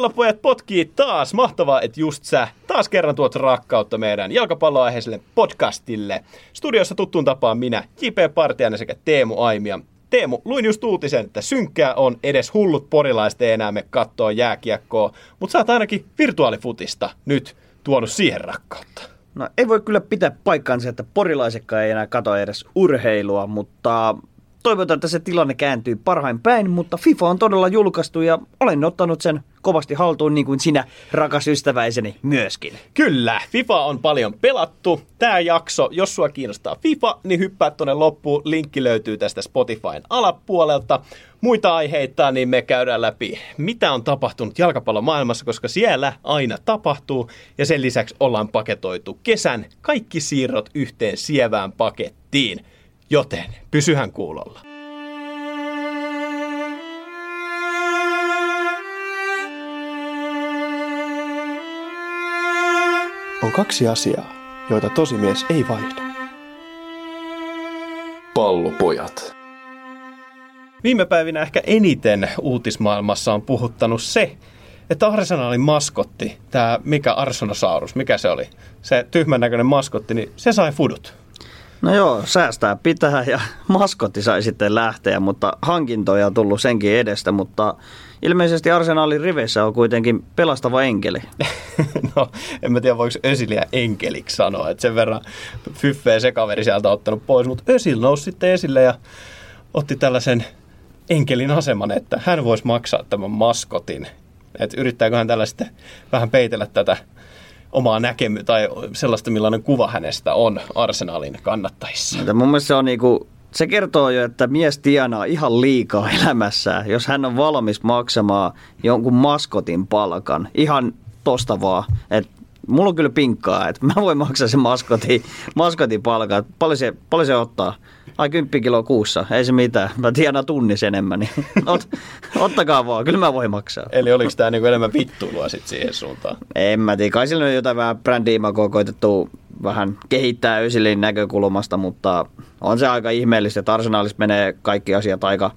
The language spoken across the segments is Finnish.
Pallopojat potkii taas. Mahtavaa, että just sä taas kerran tuot rakkautta meidän jalkapalloaiheiselle podcastille. Studiossa tuttuun tapaan minä, J.P. Partianen sekä Teemu Aimia. Teemu, luin just uutisen, että synkkää on edes hullut porilaiset ei enää me kattoo jääkiekkoa, mutta sä oot ainakin virtuaalifutista nyt tuonut siihen rakkautta. No ei voi kyllä pitää paikkaansa, että porilaisekkaan ei enää kato edes urheilua, mutta toivotaan, että se tilanne kääntyy parhain päin, mutta FIFA on todella julkaistu ja olen ottanut sen kovasti haltuun niin kuin sinä, rakas ystäväiseni, myöskin. Kyllä, FIFA on paljon pelattu. Tämä jakso, jos sua kiinnostaa FIFA, niin hyppää tuonne loppuun. Linkki löytyy tästä Spotifyn alapuolelta. Muita aiheita, niin me käydään läpi, mitä on tapahtunut jalkapallomaailmassa, koska siellä aina tapahtuu. Ja sen lisäksi ollaan paketoitu kesän kaikki siirrot yhteen sievään pakettiin. Joten pysyhän kuulolla. On kaksi asiaa, joita tosimies ei vaihda. Pallopojat. Viime päivinä ehkä eniten uutismaailmassa on puhuttanut se, että Arsenalin maskotti, tämä mikä Arsonosaurus, mikä se oli, se tyhmän näköinen maskotti, niin se sai fudut. No joo, säästää pitää ja maskotti sai sitten lähteä, mutta hankintoja on tullut senkin edestä, mutta ilmeisesti Arsenalin riveissä on kuitenkin pelastava enkeli. no, en mä tiedä voiko Ösiliä enkeliksi sanoa, että sen verran fyffeä se kaveri sieltä ottanut pois, mutta Ösil nousi sitten esille ja otti tällaisen enkelin aseman, että hän voisi maksaa tämän maskotin. Että yrittääkö hän tällä sitten vähän peitellä tätä omaa näkemystä tai sellaista, millainen kuva hänestä on Arsenalin kannattajissa. Mutta mun mielestä se on niinku, se kertoo jo, että mies tienaa ihan liikaa elämässään, jos hän on valmis maksamaan jonkun maskotin palkan. Ihan tosta vaan, että mulla on kyllä pinkkaa, että mä voin maksaa sen maskotin, maskotin palkan. Paljon se, paljon se ottaa? Ai 10 kiloa kuussa, ei se mitään. Mä tiedän tunnis enemmän, niin ot, ottakaa vaan, kyllä mä voin maksaa. Eli oliko tämä niinku enemmän vittuilua sit siihen suuntaan? En mä tiedä, kai sillä on jotain vähän brändi-imagoa koitettu vähän kehittää Ösilin näkökulmasta, mutta on se aika ihmeellistä, että arsenaalissa menee kaikki asiat aika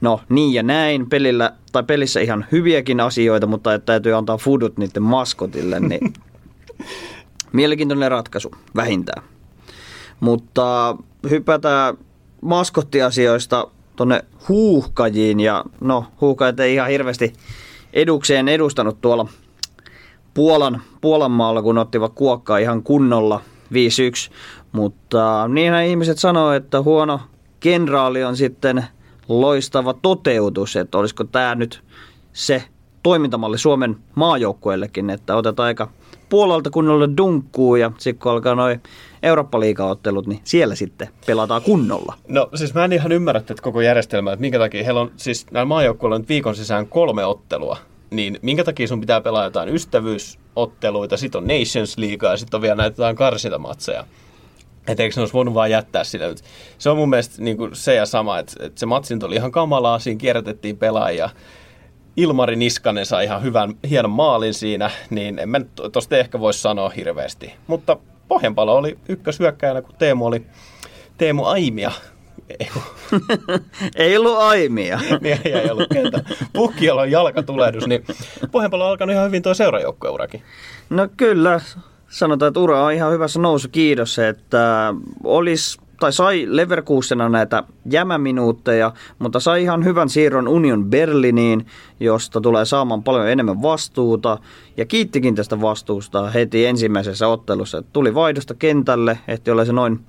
no niin ja näin pelillä, tai pelissä ihan hyviäkin asioita, että täytyy antaa fudut niiden maskotille, niin mielenkiintoinen ratkaisu vähintään. Mutta hypätään maskottiasioista tuonne huuhkajiin ja no huuhkajat ei ihan hirveästi edukseen edustanut tuolla Puolan, Puolan maalla, kun ottivat kuokkaa ihan kunnolla 5-1. Mutta niinhän ihmiset sanoo, että huono kenraali on sitten loistava toteutus, että olisiko tämä nyt se toimintamalli Suomen maajoukkueellekin, että otetaan aika puolelta kunnolla dunkkuu ja sitten kun alkaa noin eurooppa ottelut, niin siellä sitten pelataan kunnolla. No siis mä en ihan ymmärrä että koko järjestelmää, että minkä takia heillä on siis näillä maajoukkueilla nyt viikon sisään kolme ottelua, niin minkä takia sun pitää pelaa jotain ystävyysotteluita, sitten on Nations League ja sitten on vielä näitä jotain karsintamatseja. Että eikö se olisi voinut vaan jättää sille. Se on mun mielestä niin kuin se ja sama, että, että se matsin oli ihan kamalaa, siinä kierrätettiin pelaajia. Ilmari Niskanen sai ihan hyvän, hienon maalin siinä, niin en mä tosta ehkä voisi sanoa hirveästi. Mutta Pohjanpalo oli ykköshyökkäjänä, kun Teemu oli Teemu Aimia. ei ollut aimia. niin ei, ei ollut ketä. Pukkialla on jalkatulehdus, niin Pohjanpalo on alkanut ihan hyvin tuo seurajoukkueurakin. No kyllä, sanotaan, että ura on ihan hyvässä nousu, kiitos, että olisi tai sai Leverkusena näitä jämäminuutteja, mutta sai ihan hyvän siirron Union Berliniin, josta tulee saamaan paljon enemmän vastuuta. Ja kiittikin tästä vastuusta heti ensimmäisessä ottelussa. Tuli vaihdosta kentälle, ehti olla se noin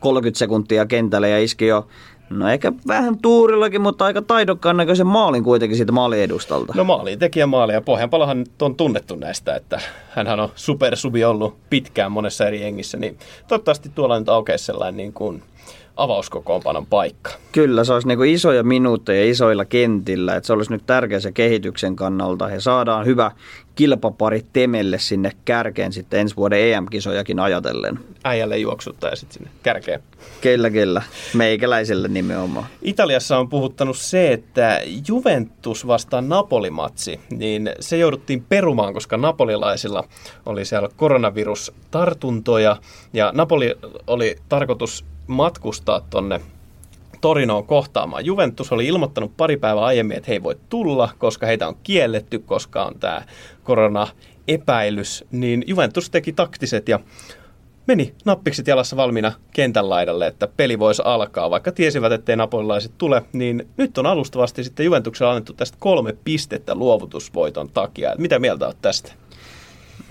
30 sekuntia kentälle ja iski jo No ehkä vähän tuurillakin, mutta aika taidokkaan näköisen maalin kuitenkin siitä maaliedustalta. No maaliin tekijä maali ja Pohjanpalohan on tunnettu näistä, että hän on supersubi ollut pitkään monessa eri jengissä, niin toivottavasti tuolla nyt aukeisi sellainen niin kuin avauskokoonpanon paikka. Kyllä, se olisi niin isoja minuutteja isoilla kentillä, että se olisi nyt tärkeä se kehityksen kannalta ja saadaan hyvä kilpapari Temelle sinne kärkeen sitten ensi vuoden EM-kisojakin ajatellen. Äijälle juoksuttaa ja sitten sinne kärkeen. Kyllä, kyllä. Meikäläiselle nimenomaan. Italiassa on puhuttanut se, että Juventus vastaan Napolimatsi, niin se jouduttiin perumaan, koska napolilaisilla oli siellä koronavirustartuntoja ja Napoli oli tarkoitus matkustaa tonne Torinoon kohtaamaan. Juventus oli ilmoittanut pari päivää aiemmin, että he ei voi tulla, koska heitä on kielletty, koska on tämä korona-epäilys. Niin Juventus teki taktiset ja meni nappikset jalassa valmiina kentän laidalle, että peli voisi alkaa. Vaikka tiesivät, ettei napolilaiset tule, niin nyt on alustavasti sitten Juventuksella annettu tästä kolme pistettä luovutusvoiton takia. Mitä mieltä olet tästä?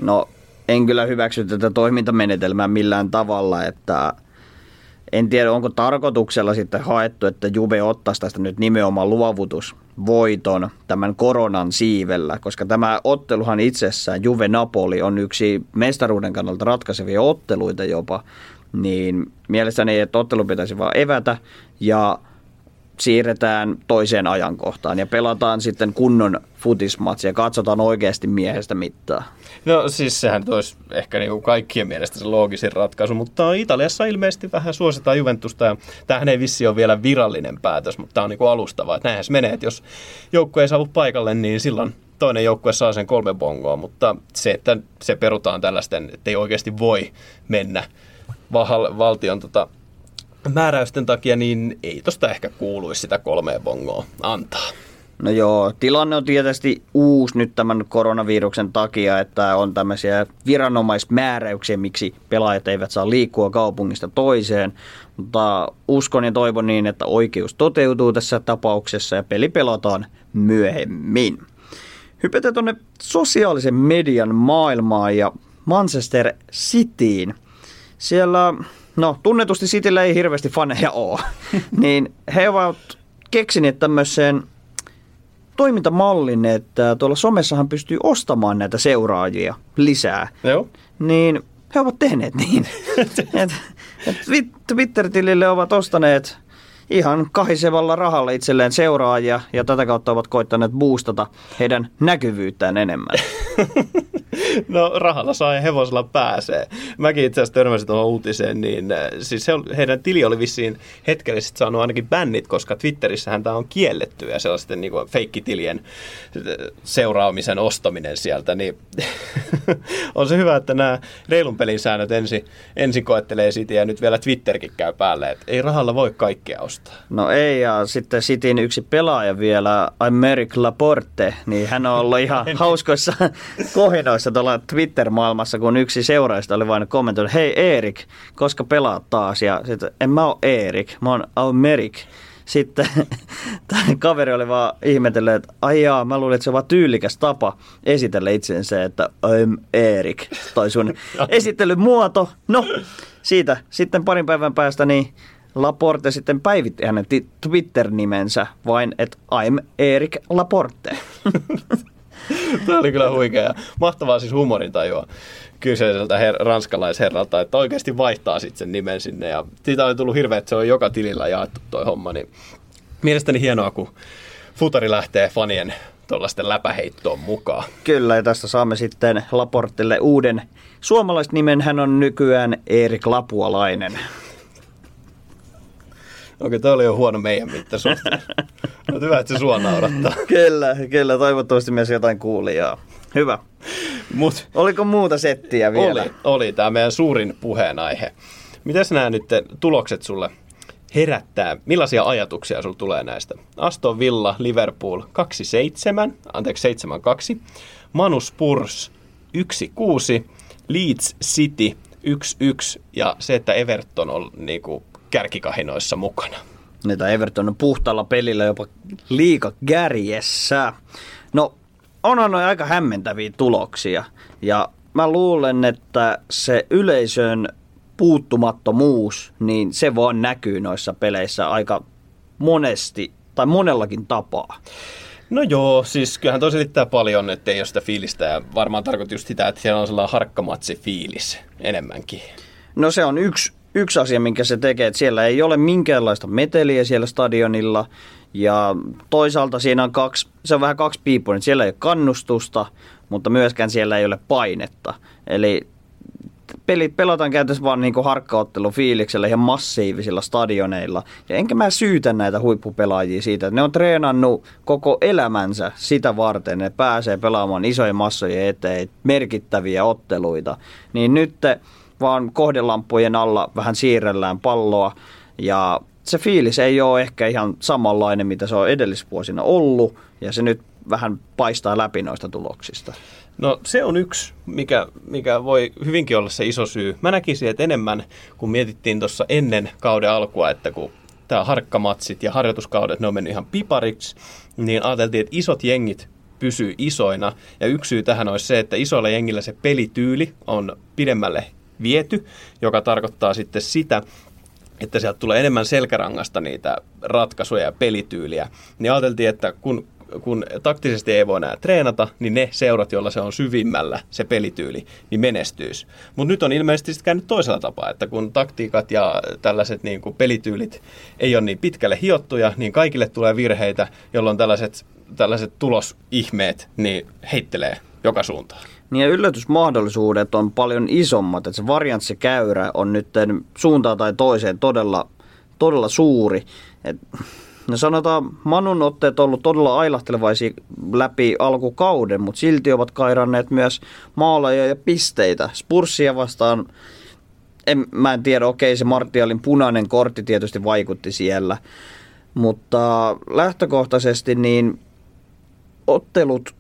No en kyllä hyväksy tätä toimintamenetelmää millään tavalla, että en tiedä onko tarkoituksella sitten haettu, että Juve ottaisi tästä nyt nimenomaan luovutusvoiton tämän koronan siivellä, koska tämä otteluhan itsessään, Juve Napoli, on yksi mestaruuden kannalta ratkaisevia otteluita jopa, niin mielestäni, että ottelu pitäisi vaan evätä ja siirretään toiseen ajankohtaan ja pelataan sitten kunnon futismatsi ja katsotaan oikeasti miehestä mittaa. No siis sehän olisi ehkä niin kuin kaikkien mielestä se loogisin ratkaisu, mutta Italiassa ilmeisesti vähän suositaan Juventusta ja tämähän ei vissi ole vielä virallinen päätös, mutta tämä on niin kuin alustava, että näinhän se menee, että jos joukkue ei saavu paikalle, niin silloin toinen joukkue saa sen kolme bongoa, mutta se, että se perutaan tällaisten, että ei oikeasti voi mennä valtion tota, määräysten takia, niin ei tosta ehkä kuuluisi sitä kolmea bongoa antaa. No joo, tilanne on tietysti uusi nyt tämän koronaviruksen takia, että on tämmöisiä viranomaismääräyksiä, miksi pelaajat eivät saa liikkua kaupungista toiseen. Mutta uskon ja toivon niin, että oikeus toteutuu tässä tapauksessa ja peli pelataan myöhemmin. Hypätään tuonne sosiaalisen median maailmaan ja Manchester Cityin. Siellä no tunnetusti Cityllä ei hirveästi faneja ole, niin he ovat keksineet tämmöisen toimintamallin, että tuolla somessahan pystyy ostamaan näitä seuraajia lisää. Joo. Niin he ovat tehneet niin. et, et Twitter-tilille ovat ostaneet ihan kahisevalla rahalla itselleen seuraajia ja tätä kautta ovat koittaneet boostata heidän näkyvyyttään enemmän. No rahalla saa ja hevosella pääsee. Mäkin itse asiassa törmäsin tuohon uutiseen, niin äh, siis se, heidän tili oli vissiin hetkellisesti saanut ainakin bännit, koska Twitterissähän tämä on kielletty ja sellaisten niin feikkitilien äh, seuraamisen ostaminen sieltä, niin on se hyvä, että nämä reilun pelin säännöt ensin, ensin koettelee siitä ja nyt vielä Twitterkin käy päälle, että ei rahalla voi kaikkea ostaa. No ei, ja sitten Cityn yksi pelaaja vielä, Americ Laporte, niin hän on ollut ihan hauskoissa kohinoissa tuolla Twitter-maailmassa, kun yksi seuraajista oli vain kommentoinut, hei Erik, koska pelaat taas? Ja sitten, en mä ole Erik, mä oon Amerik. Sitten tämä kaveri oli vaan ihmetellyt, että ai jaa, mä luulin, että se on vaan tyylikäs tapa esitellä itsensä, että I'm Erik. Tai sun esittelymuoto. No, siitä sitten parin päivän päästä niin Laporte sitten päivitti hänen Twitter-nimensä vain, että I'm Erik Laporte. Tämä oli kyllä huikea. Mahtavaa siis huumorintajua kyseiseltä her- ranskalaisherralta, että oikeasti vaihtaa sitten sen nimen sinne. Ja siitä oli tullut hirveä, että se on joka tilillä jaettu toi homma. Niin mielestäni hienoa, kun futari lähtee fanien tuollaisten läpäheittoon mukaan. Kyllä, ja tästä saamme sitten Laportille uuden suomalaisnimen. Hän on nykyään Erik Lapualainen. Okei, toi oli jo huono meidän mittasuhteessa. No hyvä, että se sua naurattaa. kyllä, kyllä. Toivottavasti myös jotain kuulijaa. Hyvä. Mut, Oliko muuta settiä vielä? Oli, oli tämä meidän suurin puheenaihe. Mitäs nämä nyt tulokset sulle herättää? Millaisia ajatuksia sulla tulee näistä? Aston Villa, Liverpool 2-7, anteeksi 7-2. Manu Spurs 1-6, Leeds City 1-1 ja se, että Everton on niinku kärkikahinoissa mukana. Niitä Everton on puhtaalla pelillä jopa liika kärjessä. No, onhan noin aika hämmentäviä tuloksia. Ja mä luulen, että se yleisön puuttumattomuus, niin se vaan näkyy noissa peleissä aika monesti tai monellakin tapaa. No joo, siis kyllähän toi selittää paljon, että ei ole sitä fiilistä ja varmaan tarkoitus just sitä, että siellä on sellainen harkkamatsi fiilis enemmänkin. No se on yksi yksi asia, minkä se tekee, että siellä ei ole minkäänlaista meteliä siellä stadionilla. Ja toisaalta siinä on kaksi, se on vähän kaksi piippuja, että siellä ei ole kannustusta, mutta myöskään siellä ei ole painetta. Eli pelit pelataan käytössä vaan niin harkkaottelu fiiliksellä ihan massiivisilla stadioneilla. Ja enkä mä syytä näitä huippupelaajia siitä, että ne on treenannut koko elämänsä sitä varten, ne pääsee pelaamaan isojen massojen eteen merkittäviä otteluita. Niin nyt vaan kohdelampujen alla vähän siirrellään palloa ja se fiilis ei ole ehkä ihan samanlainen, mitä se on edellisvuosina ollut, ja se nyt vähän paistaa läpi noista tuloksista. No se on yksi, mikä, mikä voi hyvinkin olla se iso syy. Mä näkisin, että enemmän, kun mietittiin tuossa ennen kauden alkua, että kun tämä harkkamatsit ja harjoituskaudet, ne on mennyt ihan pipariksi, niin ajateltiin, että isot jengit pysyy isoina. Ja yksi syy tähän olisi se, että isoilla jengillä se pelityyli on pidemmälle viety, joka tarkoittaa sitten sitä, että sieltä tulee enemmän selkärangasta niitä ratkaisuja ja pelityyliä. Niin ajateltiin, että kun kun taktisesti ei voi enää treenata, niin ne seurat, joilla se on syvimmällä se pelityyli, niin menestyisi. Mutta nyt on ilmeisesti käynyt toisella tapaa, että kun taktiikat ja tällaiset niin kuin pelityylit ei ole niin pitkälle hiottuja, niin kaikille tulee virheitä, jolloin tällaiset, tällaiset tulosihmeet niin heittelee joka suuntaan. Niin yllätysmahdollisuudet on paljon isommat, että se varianssikäyrä on nyt suuntaan tai toiseen todella, todella suuri. Et No sanotaan, Manun otteet on ollut todella ailahtelevaisia läpi alkukauden, mutta silti ovat kairanneet myös maaleja ja pisteitä. Spurssia vastaan, en, mä en tiedä, okei se Martialin punainen kortti tietysti vaikutti siellä, mutta lähtökohtaisesti niin ottelut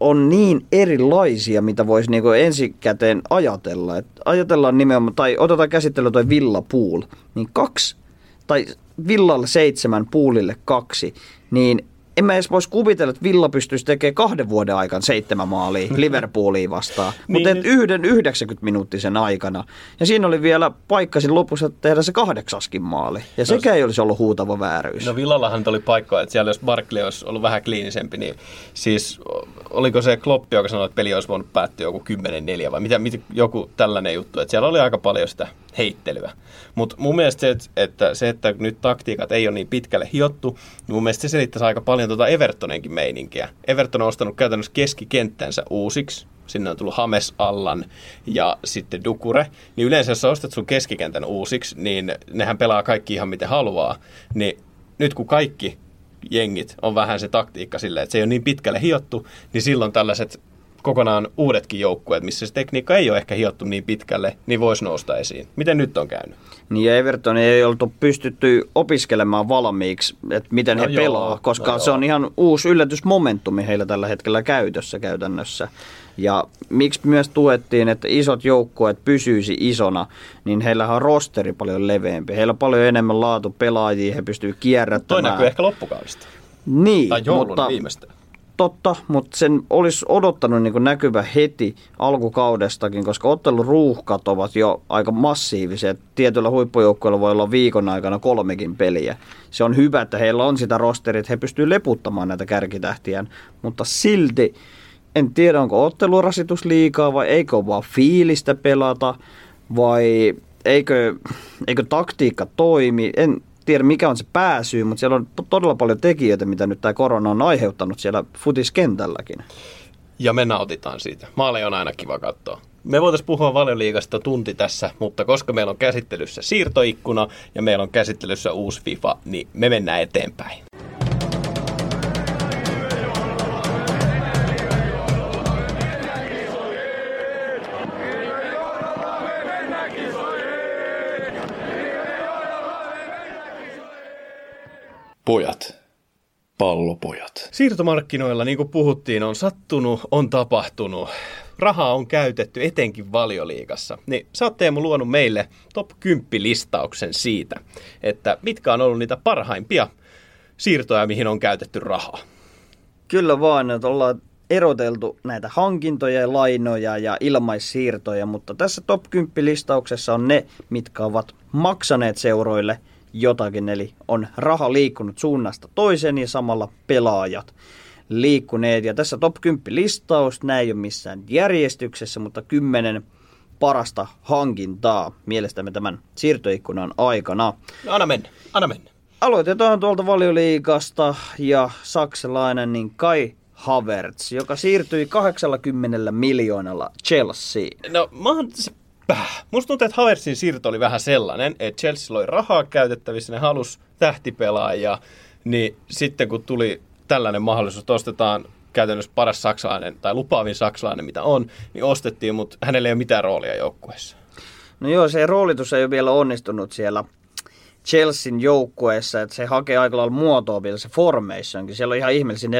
on niin erilaisia, mitä voisi niinku ensikäteen ajatella. Et ajatellaan nimenomaan, tai otetaan käsittelyä toi Villa Pool, niin kaksi tai Villalle seitsemän, Puulille kaksi, niin en mä edes voisi kuvitella, että Villa pystyisi tekemään kahden vuoden aikana seitsemän maalia Liverpooliin vastaan. niin, Mutta niin. yhden 90 minuuttisen aikana. Ja siinä oli vielä paikkasin lopussa tehdä se kahdeksaskin maali. Ja no, sekä ei olisi ollut huutava vääryys. No Villallahan oli paikka, että siellä jos Barkley olisi ollut vähän kliinisempi, niin siis oliko se Kloppi, joka sanoi, että peli olisi voinut päättyä joku 10-4 vai mitä, mitä, joku tällainen juttu. Että siellä oli aika paljon sitä heittelyä. Mutta mun mielestä se, että, se, että nyt taktiikat ei ole niin pitkälle hiottu, niin mun mielestä se selittäisi aika paljon tuota Evertonenkin meininkiä. Everton on ostanut käytännössä keskikenttänsä uusiksi, sinne on tullut Hames Allan ja sitten Dukure, niin yleensä jos sä ostat sun keskikentän uusiksi, niin nehän pelaa kaikki ihan miten haluaa. Niin nyt kun kaikki jengit on vähän se taktiikka silleen, että se ei ole niin pitkälle hiottu, niin silloin tällaiset kokonaan uudetkin joukkueet, missä se tekniikka ei ole ehkä hiottu niin pitkälle, niin voisi nousta esiin. Miten nyt on käynyt? Niin Everton ei oltu pystytty opiskelemaan valmiiksi, että miten no he joo, pelaa, koska no se joo. on ihan uusi yllätysmomentumi heillä tällä hetkellä käytössä käytännössä. Ja miksi myös tuettiin, että isot joukkueet pysyisi isona, niin heillä on rosteri paljon leveämpi. Heillä on paljon enemmän laatu pelaajia, he pystyvät kierrättämään. Toi näkyy ehkä loppukaudesta. Niin, tai mutta, viimeistä totta, mutta sen olisi odottanut niin näkyvä heti alkukaudestakin, koska otteluruuhkat ovat jo aika massiiviset. Tietyllä huippujoukkueella voi olla viikon aikana kolmekin peliä. Se on hyvä, että heillä on sitä rosteria, että he pystyvät leputtamaan näitä kärkitähtiä, mutta silti en tiedä, onko ottelurasitus liikaa vai eikö vaan fiilistä pelata vai eikö, eikö taktiikka toimi. En, tiedä mikä on se pääsyy, mutta siellä on todella paljon tekijöitä, mitä nyt tämä korona on aiheuttanut siellä futiskentälläkin. Ja me nautitaan siitä. Maaleja on aina kiva katsoa. Me voitaisiin puhua valioliigasta tunti tässä, mutta koska meillä on käsittelyssä siirtoikkuna ja meillä on käsittelyssä uusi FIFA, niin me mennään eteenpäin. Pojat. Pallopojat. Siirtomarkkinoilla, niin kuin puhuttiin, on sattunut, on tapahtunut. Rahaa on käytetty etenkin valioliigassa. Niin sä oot Teemu luonut meille top 10 listauksen siitä, että mitkä on ollut niitä parhaimpia siirtoja, mihin on käytetty rahaa. Kyllä vaan, että ollaan eroteltu näitä hankintoja ja lainoja ja ilmaissiirtoja, mutta tässä top 10 listauksessa on ne, mitkä ovat maksaneet seuroille – jotakin, eli on raha liikkunut suunnasta toiseen ja samalla pelaajat liikkuneet. Ja tässä top 10 listaus, näin ei ole missään järjestyksessä, mutta kymmenen parasta hankintaa mielestämme tämän siirtoikkunan aikana. No, anna mennä, anna mennä. Aloitetaan tuolta valioliikasta ja saksalainen niin Kai Havertz, joka siirtyi 80 miljoonalla Chelsea. No mä oon Päh. Musta tuntuu, että Havertzin siirto oli vähän sellainen, että Chelsea oli rahaa käytettävissä, ne halusi tähtipelaajia, niin sitten kun tuli tällainen mahdollisuus, että ostetaan käytännössä paras saksalainen tai lupaavin saksalainen, mitä on, niin ostettiin, mutta hänellä ei ole mitään roolia joukkueessa. No joo, se roolitus ei ole vielä onnistunut siellä Chelsean joukkueessa, että se hakee aika lailla muotoa vielä se formationkin. Siellä on ihan ihmeellisiä 4-2-2-2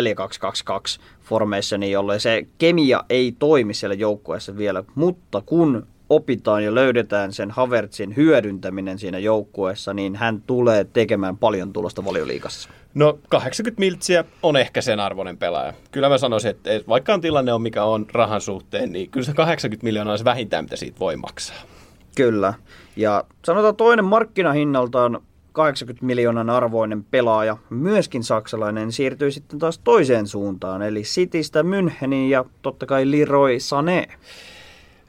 formationi, jolle se kemia ei toimi siellä joukkueessa vielä, mutta kun opitaan ja löydetään sen Havertzin hyödyntäminen siinä joukkueessa, niin hän tulee tekemään paljon tulosta valioliikassa. No 80 miltsiä on ehkä sen arvoinen pelaaja. Kyllä mä sanoisin, että vaikka on tilanne on mikä on rahan suhteen, niin kyllä se 80 miljoonaa on se vähintään, mitä siitä voi maksaa. Kyllä. Ja sanotaan toinen markkinahinnaltaan 80 miljoonan arvoinen pelaaja, myöskin saksalainen, siirtyy sitten taas toiseen suuntaan, eli Citystä Müncheniin ja totta kai Leroy Sané.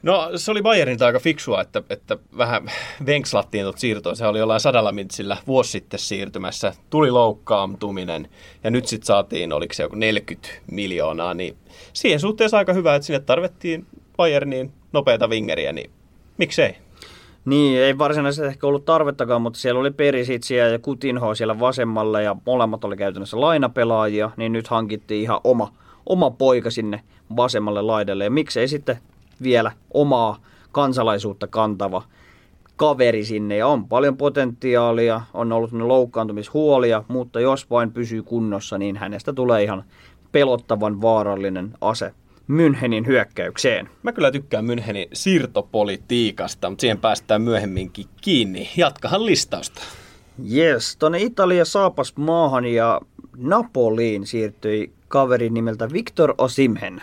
No se oli Bayernilta aika fiksua, että, että vähän venkslattiin tuota siirtoa. Se oli jollain sadalla mintsillä vuosi sitten siirtymässä. Tuli loukkaantuminen ja nyt sitten saatiin, oliko se joku 40 miljoonaa. Niin siihen suhteessa aika hyvä, että sinne tarvittiin Bayerniin nopeita vingeriä, niin miksei? Niin, ei varsinaisesti ehkä ollut tarvettakaan, mutta siellä oli Perisitsiä ja Kutinho siellä vasemmalla ja molemmat oli käytännössä lainapelaajia, niin nyt hankittiin ihan oma, oma poika sinne vasemmalle laidalle. Ja miksei sitten vielä omaa kansalaisuutta kantava kaveri sinne ja on paljon potentiaalia, on ollut ne loukkaantumishuolia, mutta jos vain pysyy kunnossa, niin hänestä tulee ihan pelottavan vaarallinen ase Münchenin hyökkäykseen. Mä kyllä tykkään Münchenin siirtopolitiikasta, mutta siihen päästään myöhemminkin kiinni. Jatkahan listausta. Yes, tuonne Italia saapas maahan ja Napoliin siirtyi kaveri nimeltä Victor Osimhen.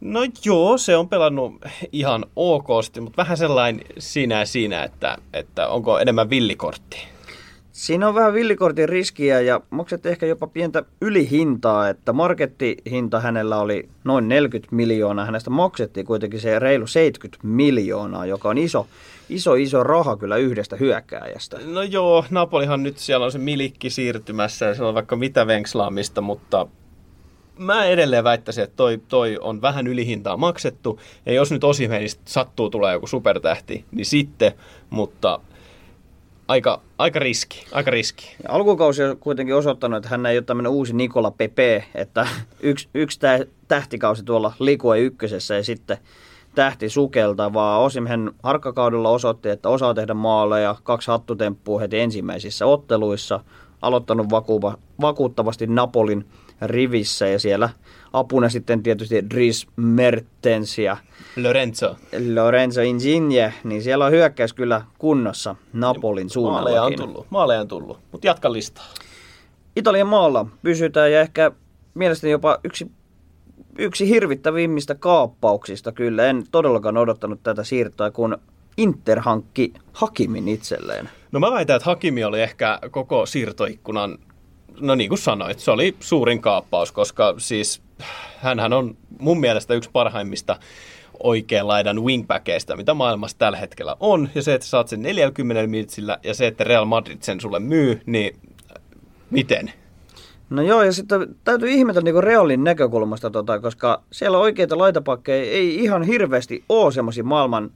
No joo, se on pelannut ihan okosti, mutta vähän sellainen siinä siinä, että, että onko enemmän villikortti. Siinä on vähän villikortin riskiä ja maksat ehkä jopa pientä ylihintaa, että markettihinta hänellä oli noin 40 miljoonaa. Hänestä maksettiin kuitenkin se reilu 70 miljoonaa, joka on iso, iso, iso raha kyllä yhdestä hyökkääjästä. No joo, Napolihan nyt siellä on se milikki siirtymässä ja siellä on vaikka mitä venkslaamista, mutta mä edelleen väittäisin, että toi, toi on vähän ylihintaa maksettu. Ja jos nyt Osimenista sattuu tulee joku supertähti, niin sitten, mutta aika, aika riski, aika riski. Ja alkukausi on kuitenkin osoittanut, että hän ei ole tämmöinen uusi Nikola Pepe, että yksi, yksi tähtikausi tuolla Likue ykkösessä ja sitten tähti sukelta, vaan Osimhen harkkakaudella osoitti, että osaa tehdä maaleja, kaksi hattutemppua heti ensimmäisissä otteluissa, aloittanut vakuuva, vakuuttavasti Napolin rivissä ja siellä apuna sitten tietysti Dries Mertens ja Lorenzo. Lorenzo Insigne, niin siellä on hyökkäys kyllä kunnossa Napolin suunnalla. Maaleja on tullut, maaleja on tullut, mutta jatka listaa. Italian maalla pysytään ja ehkä mielestäni jopa yksi, yksi hirvittävimmistä kaappauksista kyllä. En todellakaan odottanut tätä siirtoa, kun Inter hankki Hakimin itselleen. No mä väitän, että Hakimi oli ehkä koko siirtoikkunan no niin kuin sanoit, se oli suurin kaappaus, koska siis hän on mun mielestä yksi parhaimmista oikean laidan wingbackeista, mitä maailmassa tällä hetkellä on. Ja se, että saat sen 40 mitsillä ja se, että Real Madrid sen sulle myy, niin miten? No joo, ja sitten täytyy ihmetellä niin Realin näkökulmasta, tota, koska siellä oikeita laitapakkeja ei ihan hirveästi ole semmoisia maailman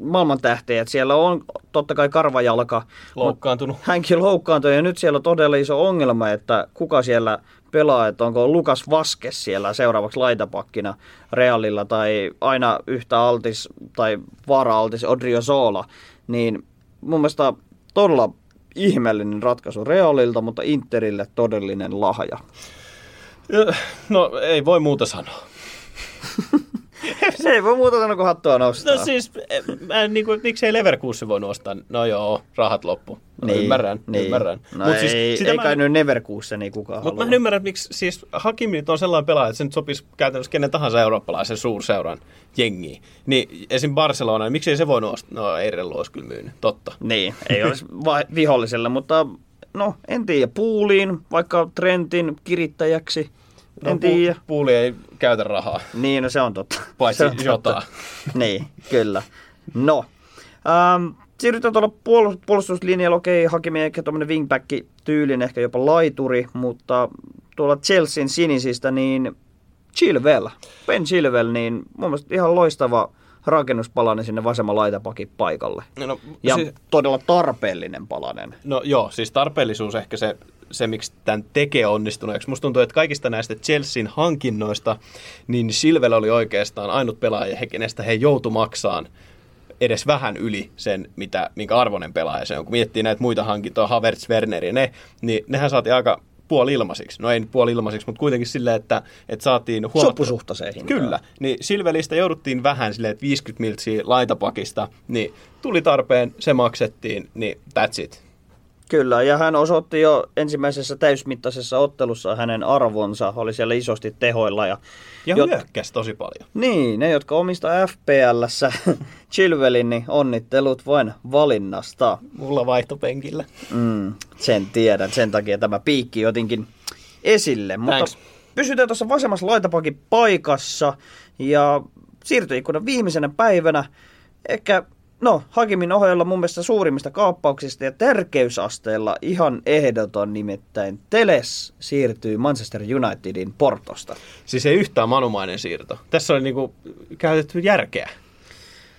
maailman tähtejä. Että siellä on totta kai karvajalka. Loukkaantunut. Hänkin loukkaantui ja nyt siellä on todella iso ongelma, että kuka siellä pelaa, että onko Lukas Vaskes siellä seuraavaksi laitapakkina Realilla tai aina yhtä altis tai vaara-altis Odrio Sola, niin mun mielestä todella ihmeellinen ratkaisu Realilta, mutta Interille todellinen lahja. No ei voi muuta sanoa. se ei voi muuta sanoa kuin hattua nostaa. No siis, mä, niin kuin, miksei Leverkusen voi nostaa? No joo, rahat loppu. No, niin, ymmärrän, niin. ymmärrän. No Mut siis, ei, sitä ei mä, kai nyt Neverkusen niin kukaan Mutta mä en ymmärrä, että miksi siis Hakimi on sellainen pelaaja, että se nyt sopisi käytännössä kenen tahansa eurooppalaisen suurseuran jengiin. Niin esim. Barcelona, niin miksei se voi nostaa? No ei Rellu olisi kyllä myynyt, totta. Niin, ei olisi viholliselle, mutta no en tiedä, puuliin, vaikka Trentin kirittäjäksi – No, en tiedä. Puuli ei käytä rahaa. Niin, no se on totta. Paitsi se on jotain. niin, kyllä. No, ähm, siirrytään tuolla puolustuslinjalla. Okei, Hakimi ehkä tuommoinen wingback tyylin, ehkä jopa laituri, mutta tuolla Chelsean sinisistä, niin Chilwell, Ben Chilwell, niin mun mielestä ihan loistava rakennuspalanen sinne vasemman laitapakin paikalle. No, ja siis, todella tarpeellinen palanen. No joo, siis tarpeellisuus ehkä se se, miksi tämän tekee onnistuneeksi. Musta tuntuu, että kaikista näistä Chelsean hankinnoista, niin Silvel oli oikeastaan ainut pelaaja, kenestä he joutu maksaan edes vähän yli sen, mitä, minkä arvoinen pelaaja se on. Kun miettii näitä muita hankintoja, Havertz, Werner ja ne, niin nehän saatiin aika puoli ilmaisiksi. No ei nyt puoli ilmaisiksi, mutta kuitenkin silleen, että, että saatiin huomattavasti... Hintaan. Kyllä. Niin Silvelistä jouduttiin vähän silleen, että 50 miltsiä laitapakista, niin tuli tarpeen, se maksettiin, niin that's it. Kyllä, ja hän osoitti jo ensimmäisessä täysmittaisessa ottelussa hänen arvonsa, oli siellä isosti tehoilla. Ja, Ja Jot- hyökkäsi tosi paljon. Niin, ne jotka omistaa FPLssä Chilvelin, niin onnittelut vain valinnasta. Mulla vaihtopenkillä. Mm, sen tiedän, sen takia tämä piikki jotenkin esille. Mutta Thanks. pysytään tuossa vasemmassa laitapakin paikassa ja siirtoikkunan viimeisenä päivänä ehkä No, Hakimin ohella mun mielestä suurimmista kaappauksista ja tärkeysasteella ihan ehdoton nimittäin Teles siirtyy Manchester Unitedin Portosta. Siis ei yhtään manumainen siirto. Tässä oli niinku käytetty järkeä.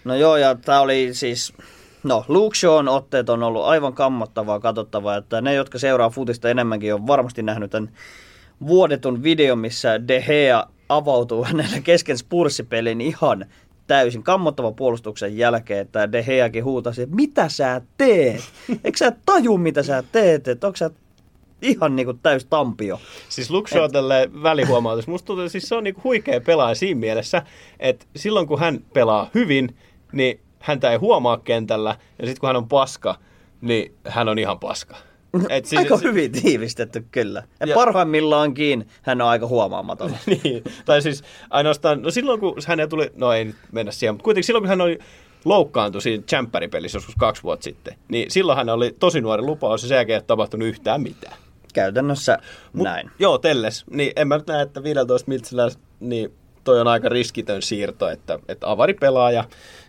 No joo, ja tämä oli siis, no Luke Shawn otteet on ollut aivan kammottavaa katsottavaa, että ne, jotka seuraa futista enemmänkin, on varmasti nähnyt tämän vuodetun videon, missä De Gea avautuu hänelle kesken spurssipelin ihan täysin kammottava puolustuksen jälkeen, että De Geakin huutasi, että mitä sä teet? Eikö sä taju, mitä sä teet? Että onko sä ihan niinku täys tampio? Siis Luke tälle välihuomautus. Musta tuntuu, että siis se on niinku huikea pelaaja siinä mielessä, että silloin kun hän pelaa hyvin, niin häntä ei huomaa kentällä. Ja sitten kun hän on paska, niin hän on ihan paska. Et siis, Aika hyvin tiivistetty kyllä. Ja, Ja- parhaimmillaankin hän on aika huomaamaton. niin, tai siis ainoastaan, no silloin kun hänellä tuli, no ei nyt mennä siihen, mutta kuitenkin silloin kun hän oli loukkaantui siinä Champeripelissä joskus kaksi vuotta sitten, niin silloin hän oli tosi nuori lupaus ja sen jälkeen ei ole tapahtunut yhtään mitään. Käytännössä Mut, näin. Joo, Telles. Niin en mä nyt näe, että 15 miltsillä niin toi on aika riskitön siirto, että, että avari pelaa ja,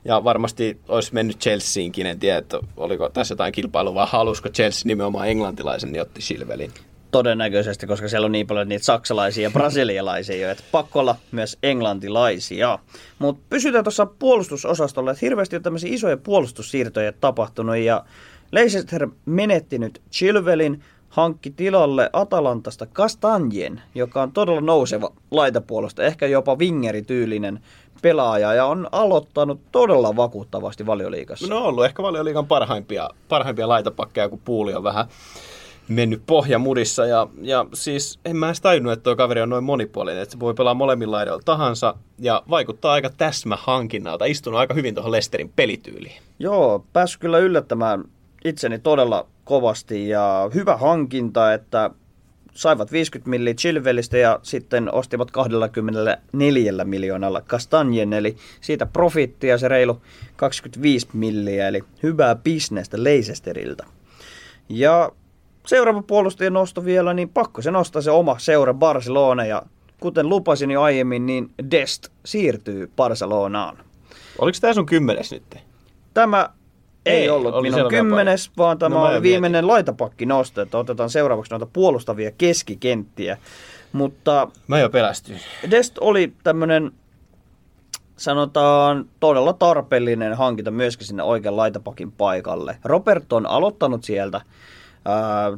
ja varmasti olisi mennyt Chelseainkin, en tiedä, että oliko tässä jotain kilpailua vai halusko Chelsea nimenomaan englantilaisen, niin otti Silvelin. Todennäköisesti, koska siellä on niin paljon niitä saksalaisia ja brasilialaisia jo, että pakko olla myös englantilaisia. Mutta pysytään tuossa puolustusosastolla, että hirveästi on tämmöisiä isoja puolustussiirtoja tapahtunut ja Leicester menetti nyt Chilvelin, hankki tilalle Atalantasta Castanjen, joka on todella nouseva laitapuolusta, ehkä jopa wingerityylinen pelaaja ja on aloittanut todella vakuuttavasti valioliigassa. No on ollut ehkä valioliigan parhaimpia, parhaimpia laitapakkeja, kun puuli on vähän mennyt pohjamudissa. Ja, ja siis en mä edes tajunnut, että tuo kaveri on noin monipuolinen, että se voi pelaa molemmilla laidoilla tahansa ja vaikuttaa aika täsmähankinnalta. Istunut aika hyvin tuohon Lesterin pelityyliin. Joo, päässyt kyllä yllättämään itseni todella kovasti ja hyvä hankinta, että saivat 50 milliä Chilvelistä ja sitten ostivat 24 miljoonalla Castanjen, eli siitä profittia se reilu 25 milliä, eli hyvää bisnestä Leicesteriltä. Ja seuraava puolustajan nosto vielä, niin pakko se nostaa se oma seura Barcelona ja kuten lupasin jo aiemmin, niin Dest siirtyy Barcelonaan. Oliko tämä sun kymmenes nyt? Tämä ei, Ei, ollut oli minun kymmenes, vaan tämä No oli viimeinen laitapakki nosto, että otetaan seuraavaksi noita puolustavia keskikenttiä. Mutta Mä jo pelästyin. Dest oli tämmöinen, sanotaan, todella tarpeellinen hankinta myöskin sinne oikean laitapakin paikalle. Robert on aloittanut sieltä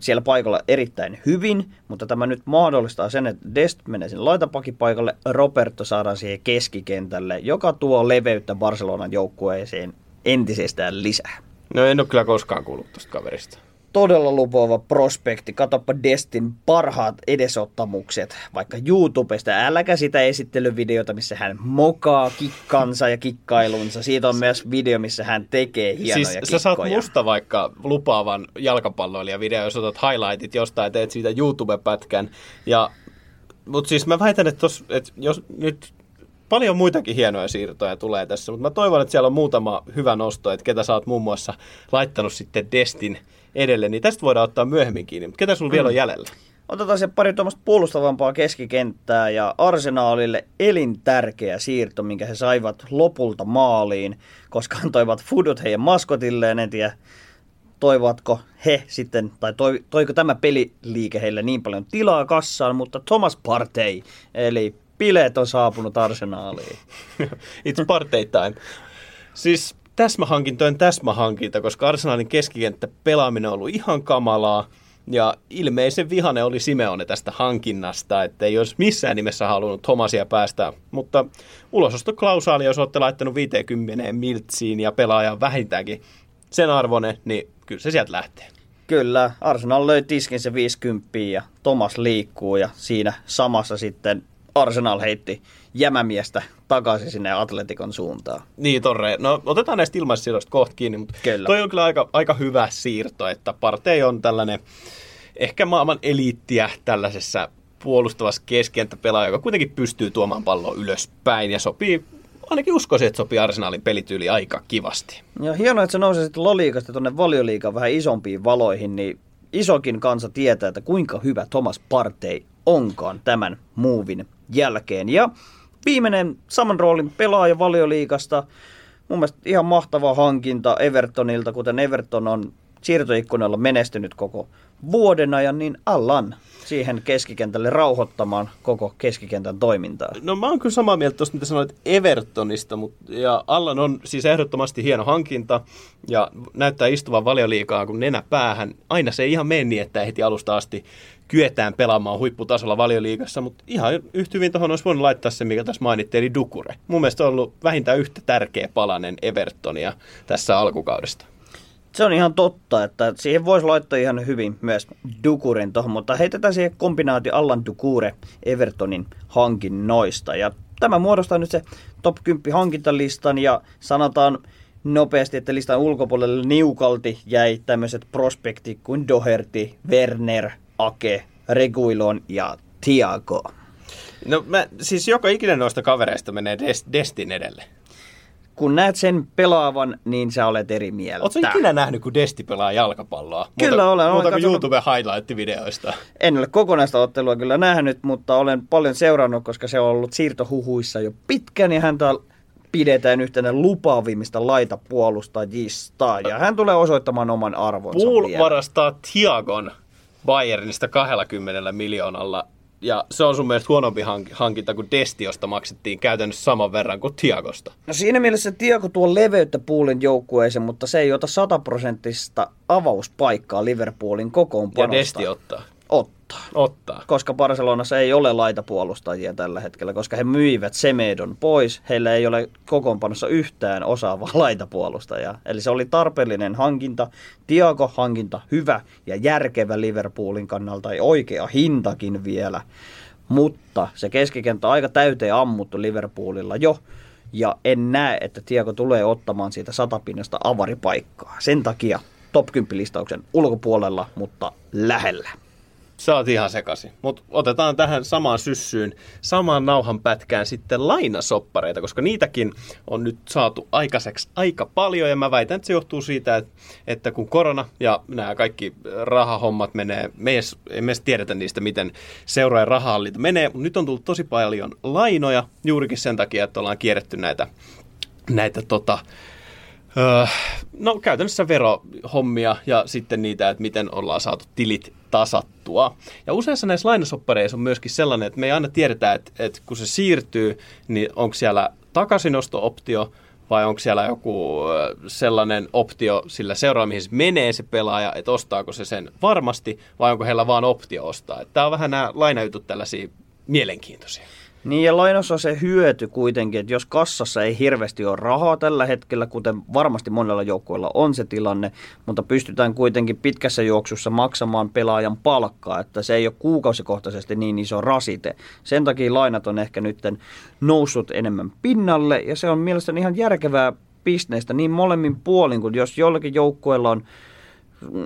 siellä paikalla erittäin hyvin, mutta tämä nyt mahdollistaa sen, että Dest menee sinne laitapakin paikalle, Roberto saadaan siihen keskikentälle, joka tuo leveyttä Barcelonan joukkueeseen entisestään lisää. No en ole kyllä koskaan kuullut tuosta kaverista. Todella lupaava prospekti. Katoppa Destin parhaat edesottamukset, vaikka YouTubesta. Äläkä sitä esittelyvideota, missä hän mokaa kikkansa ja kikkailunsa. Siitä on myös video, missä hän tekee hienoja siis kikkoja. sä saat musta vaikka lupaavan jalkapalloilijavideo, jos otat highlightit jostain ja teet siitä YouTube-pätkän. Ja, mutta siis mä väitän, että, tos, että jos nyt paljon muitakin hienoja siirtoja tulee tässä, mutta mä toivon, että siellä on muutama hyvä nosto, että ketä sä oot muun muassa laittanut sitten Destin edelle, niin tästä voidaan ottaa myöhemmin kiinni. Mutta ketä sulla mm. vielä on jäljellä? Otetaan se pari tuommoista puolustavampaa keskikenttää ja Arsenaalille elintärkeä siirto, minkä he saivat lopulta maaliin, koska antoivat Fudut heidän maskotilleen, en tiedä toivatko he sitten, tai toi, toiko tämä peliliike heille niin paljon tilaa kassaan, mutta Thomas Partey, eli bileet on saapunut Arsenaaliin. It's party time. Siis täsmähankintojen täsmähankinta, koska Arsenalin keskikenttä pelaaminen on ollut ihan kamalaa. Ja ilmeisen vihane oli Simeone tästä hankinnasta, että ei olisi missään nimessä halunnut Thomasia päästä. Mutta ulosostoklausaali, jos olette laittanut 50 miltsiin ja pelaaja vähintäänkin sen arvone, niin kyllä se sieltä lähtee. Kyllä, Arsenal löi tiskin se 50 ja Thomas liikkuu ja siinä samassa sitten Arsenal heitti jämämiestä takaisin sinne Atletikon suuntaan. Niin, Torre. No otetaan näistä ilmaissiirroista kohta kiinni, mutta Kyllä. toi on kyllä aika, aika hyvä siirto, että Partey on tällainen ehkä maailman eliittiä tällaisessa puolustavassa keskenttäpelaaja, joka kuitenkin pystyy tuomaan palloa ylöspäin ja sopii, ainakin uskoisin, että sopii Arsenalin pelityyli aika kivasti. Ja hienoa, että se nousee sitten loliikasta tuonne valioliikaan vähän isompiin valoihin, niin isokin kansa tietää, että kuinka hyvä Thomas Partey onkaan tämän muuvin jälkeen. Ja viimeinen saman roolin pelaaja valioliikasta, mun mielestä ihan mahtava hankinta Evertonilta, kuten Everton on siirtoikkunalla menestynyt koko vuoden ajan, niin Allan siihen keskikentälle rauhoittamaan koko keskikentän toimintaa. No mä oon kyllä samaa mieltä tuosta, mitä sanoit Evertonista, mutta, ja Allan on siis ehdottomasti hieno hankinta, ja näyttää istuvan valioliikaa kun nenä päähän. Aina se ei ihan mene niin, että heti alusta asti kyetään pelaamaan huipputasolla valioliigassa, mutta ihan yhtä hyvin tuohon olisi voinut laittaa se, mikä tässä mainittiin, eli Dukure. Mun mielestä on ollut vähintään yhtä tärkeä palanen Evertonia tässä alkukaudesta. Se on ihan totta, että siihen voisi laittaa ihan hyvin myös Dukuren tuohon, mutta heitetään siihen kombinaatio Allan Dukure Evertonin hankinnoista. Ja tämä muodostaa nyt se top 10 hankintalistan ja sanotaan nopeasti, että listan ulkopuolelle niukalti jäi tämmöiset prospektit kuin Doherty, Werner, Ake, Reguilon ja Thiago. No mä, siis joka ikinen noista kavereista menee Des- Destin edelle. Kun näet sen pelaavan, niin sä olet eri mieltä. Oletko ikinä nähnyt, kun Desti pelaa jalkapalloa? Kyllä muuta, olen, olen Muuta kuin katsonut- YouTube highlight-videoista. En ole kokonaista ottelua kyllä nähnyt, mutta olen paljon seurannut, koska se on ollut siirtohuhuissa jo pitkään ja häntä pidetään yhtenä lupaavimmista laitapuolustajista. Ja hän tulee osoittamaan oman arvonsa Pool vielä. varastaa Thiagon Bayernista 20 miljoonalla. Ja se on sun mielestä huonompi hank- hankinta kuin Desti, josta maksettiin käytännössä saman verran kuin Thiagosta. No siinä mielessä Tiago tuo leveyttä Poolin joukkueeseen, mutta se ei ota sataprosenttista avauspaikkaa Liverpoolin kokoonpanosta. Ja Desti ottaa. Ottaa. Ottaa. koska Barcelonassa ei ole laitapuolustajia tällä hetkellä, koska he myivät Semedon pois. Heillä ei ole kokoonpanossa yhtään osaavaa laitapuolustajaa. Eli se oli tarpeellinen hankinta, Tiago-hankinta, hyvä ja järkevä Liverpoolin kannalta ja oikea hintakin vielä. Mutta se keskikenttä on aika täyteen ammuttu Liverpoolilla jo. Ja en näe, että Tiago tulee ottamaan siitä satapinnasta avaripaikkaa. Sen takia top 10 listauksen ulkopuolella, mutta lähellä. Sä oot ihan sekaisin. Mutta otetaan tähän samaan syssyyn, samaan nauhan pätkään sitten lainasoppareita, koska niitäkin on nyt saatu aikaiseksi aika paljon. Ja mä väitän, että se johtuu siitä, että, että kun korona ja nämä kaikki rahahommat menee, me ei edes, tiedetä niistä, miten seuraajan rahahallinta menee. Nyt on tullut tosi paljon lainoja juurikin sen takia, että ollaan kierretty näitä, näitä tota, Öö, no käytännössä verohommia ja sitten niitä, että miten ollaan saatu tilit tasattua. Ja useissa näissä lainasoppareissa on myöskin sellainen, että me ei aina tiedetä, että, että kun se siirtyy, niin onko siellä takaisinosto-optio vai onko siellä joku ö, sellainen optio sillä seuraa, mihin se menee se pelaaja, että ostaako se sen varmasti vai onko heillä vaan optio ostaa. Tämä on vähän nämä lainajutut tällaisia mielenkiintoisia. Niin ja lainossa on se hyöty kuitenkin, että jos kassassa ei hirveästi ole rahaa tällä hetkellä, kuten varmasti monella joukkueella on se tilanne, mutta pystytään kuitenkin pitkässä juoksussa maksamaan pelaajan palkkaa, että se ei ole kuukausikohtaisesti niin iso rasite. Sen takia lainat on ehkä nyt noussut enemmän pinnalle ja se on mielestäni ihan järkevää bisnestä niin molemmin puolin, kun jos jollakin joukkueella on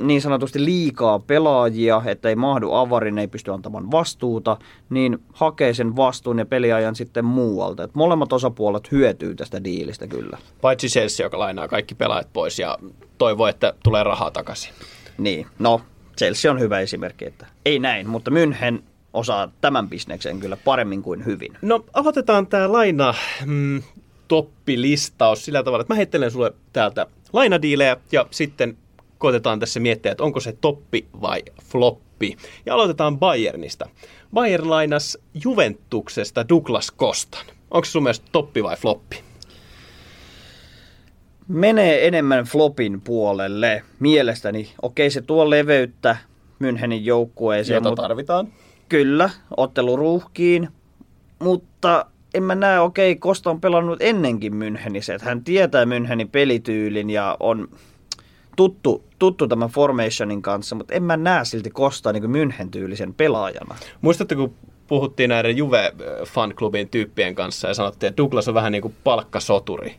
niin sanotusti liikaa pelaajia, että ei mahdu avarin, ei pysty antamaan vastuuta, niin hakee sen vastuun ja peliajan sitten muualta. Et molemmat osapuolet hyötyy tästä diilistä kyllä. Paitsi Chelsea, joka lainaa kaikki pelaajat pois ja toivoo, että tulee rahaa takaisin. Niin, no Chelsea on hyvä esimerkki, että ei näin, mutta München osaa tämän bisneksen kyllä paremmin kuin hyvin. No aloitetaan tämä laina mm, toppilistaus sillä tavalla, että mä heittelen sulle täältä lainadiilejä ja sitten koitetaan tässä miettiä, että onko se toppi vai floppi. Ja aloitetaan Bayernista. Bayern lainas Juventuksesta Douglas Kostan. Onko se sun mielestä toppi vai floppi? menee enemmän flopin puolelle mielestäni. Okei, se tuo leveyttä Münchenin joukkueeseen. Jota mut- tarvitaan. Kyllä, otteluruuhkiin, mutta en mä näe, okei, Kosta on pelannut ennenkin Münchenissä, että hän tietää Münchenin pelityylin ja on tuttu, tuttu tämän formationin kanssa, mutta en mä näe silti Kostaa niin München tyylisen pelaajana. Muistatte, kun puhuttiin näiden Juve-fanklubin tyyppien kanssa ja sanottiin, että Douglas on vähän niin kuin palkkasoturi.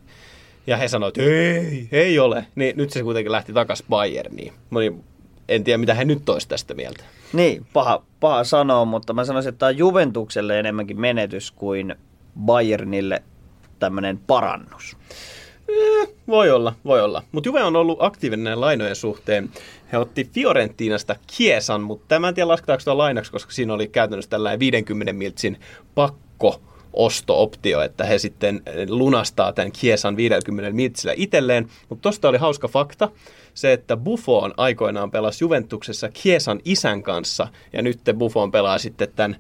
Ja he sanoivat, että ei, ei ole. Niin nyt se kuitenkin lähti takaisin Bayerniin. Mä olin- En tiedä, mitä he nyt olisi tästä mieltä. Niin, paha, paha sanoa, mutta mä sanoisin, että tämä on Juventukselle enemmänkin menetys kuin Bayernille tämmöinen parannus. Eh, voi olla, voi olla. Mutta Juve on ollut aktiivinen lainojen suhteen. He otti Fiorentinasta Kiesan, mutta tämä en tiedä lasketaanko sitä lainaksi, koska siinä oli käytännössä tällainen 50 miltsin pakko osto-optio, että he sitten lunastaa tämän Kiesan 50 miltsillä itselleen. Mutta tosta oli hauska fakta, se, että Buffon aikoinaan pelasi Juventuksessa Kiesan isän kanssa, ja nyt Buffon pelaa sitten tämän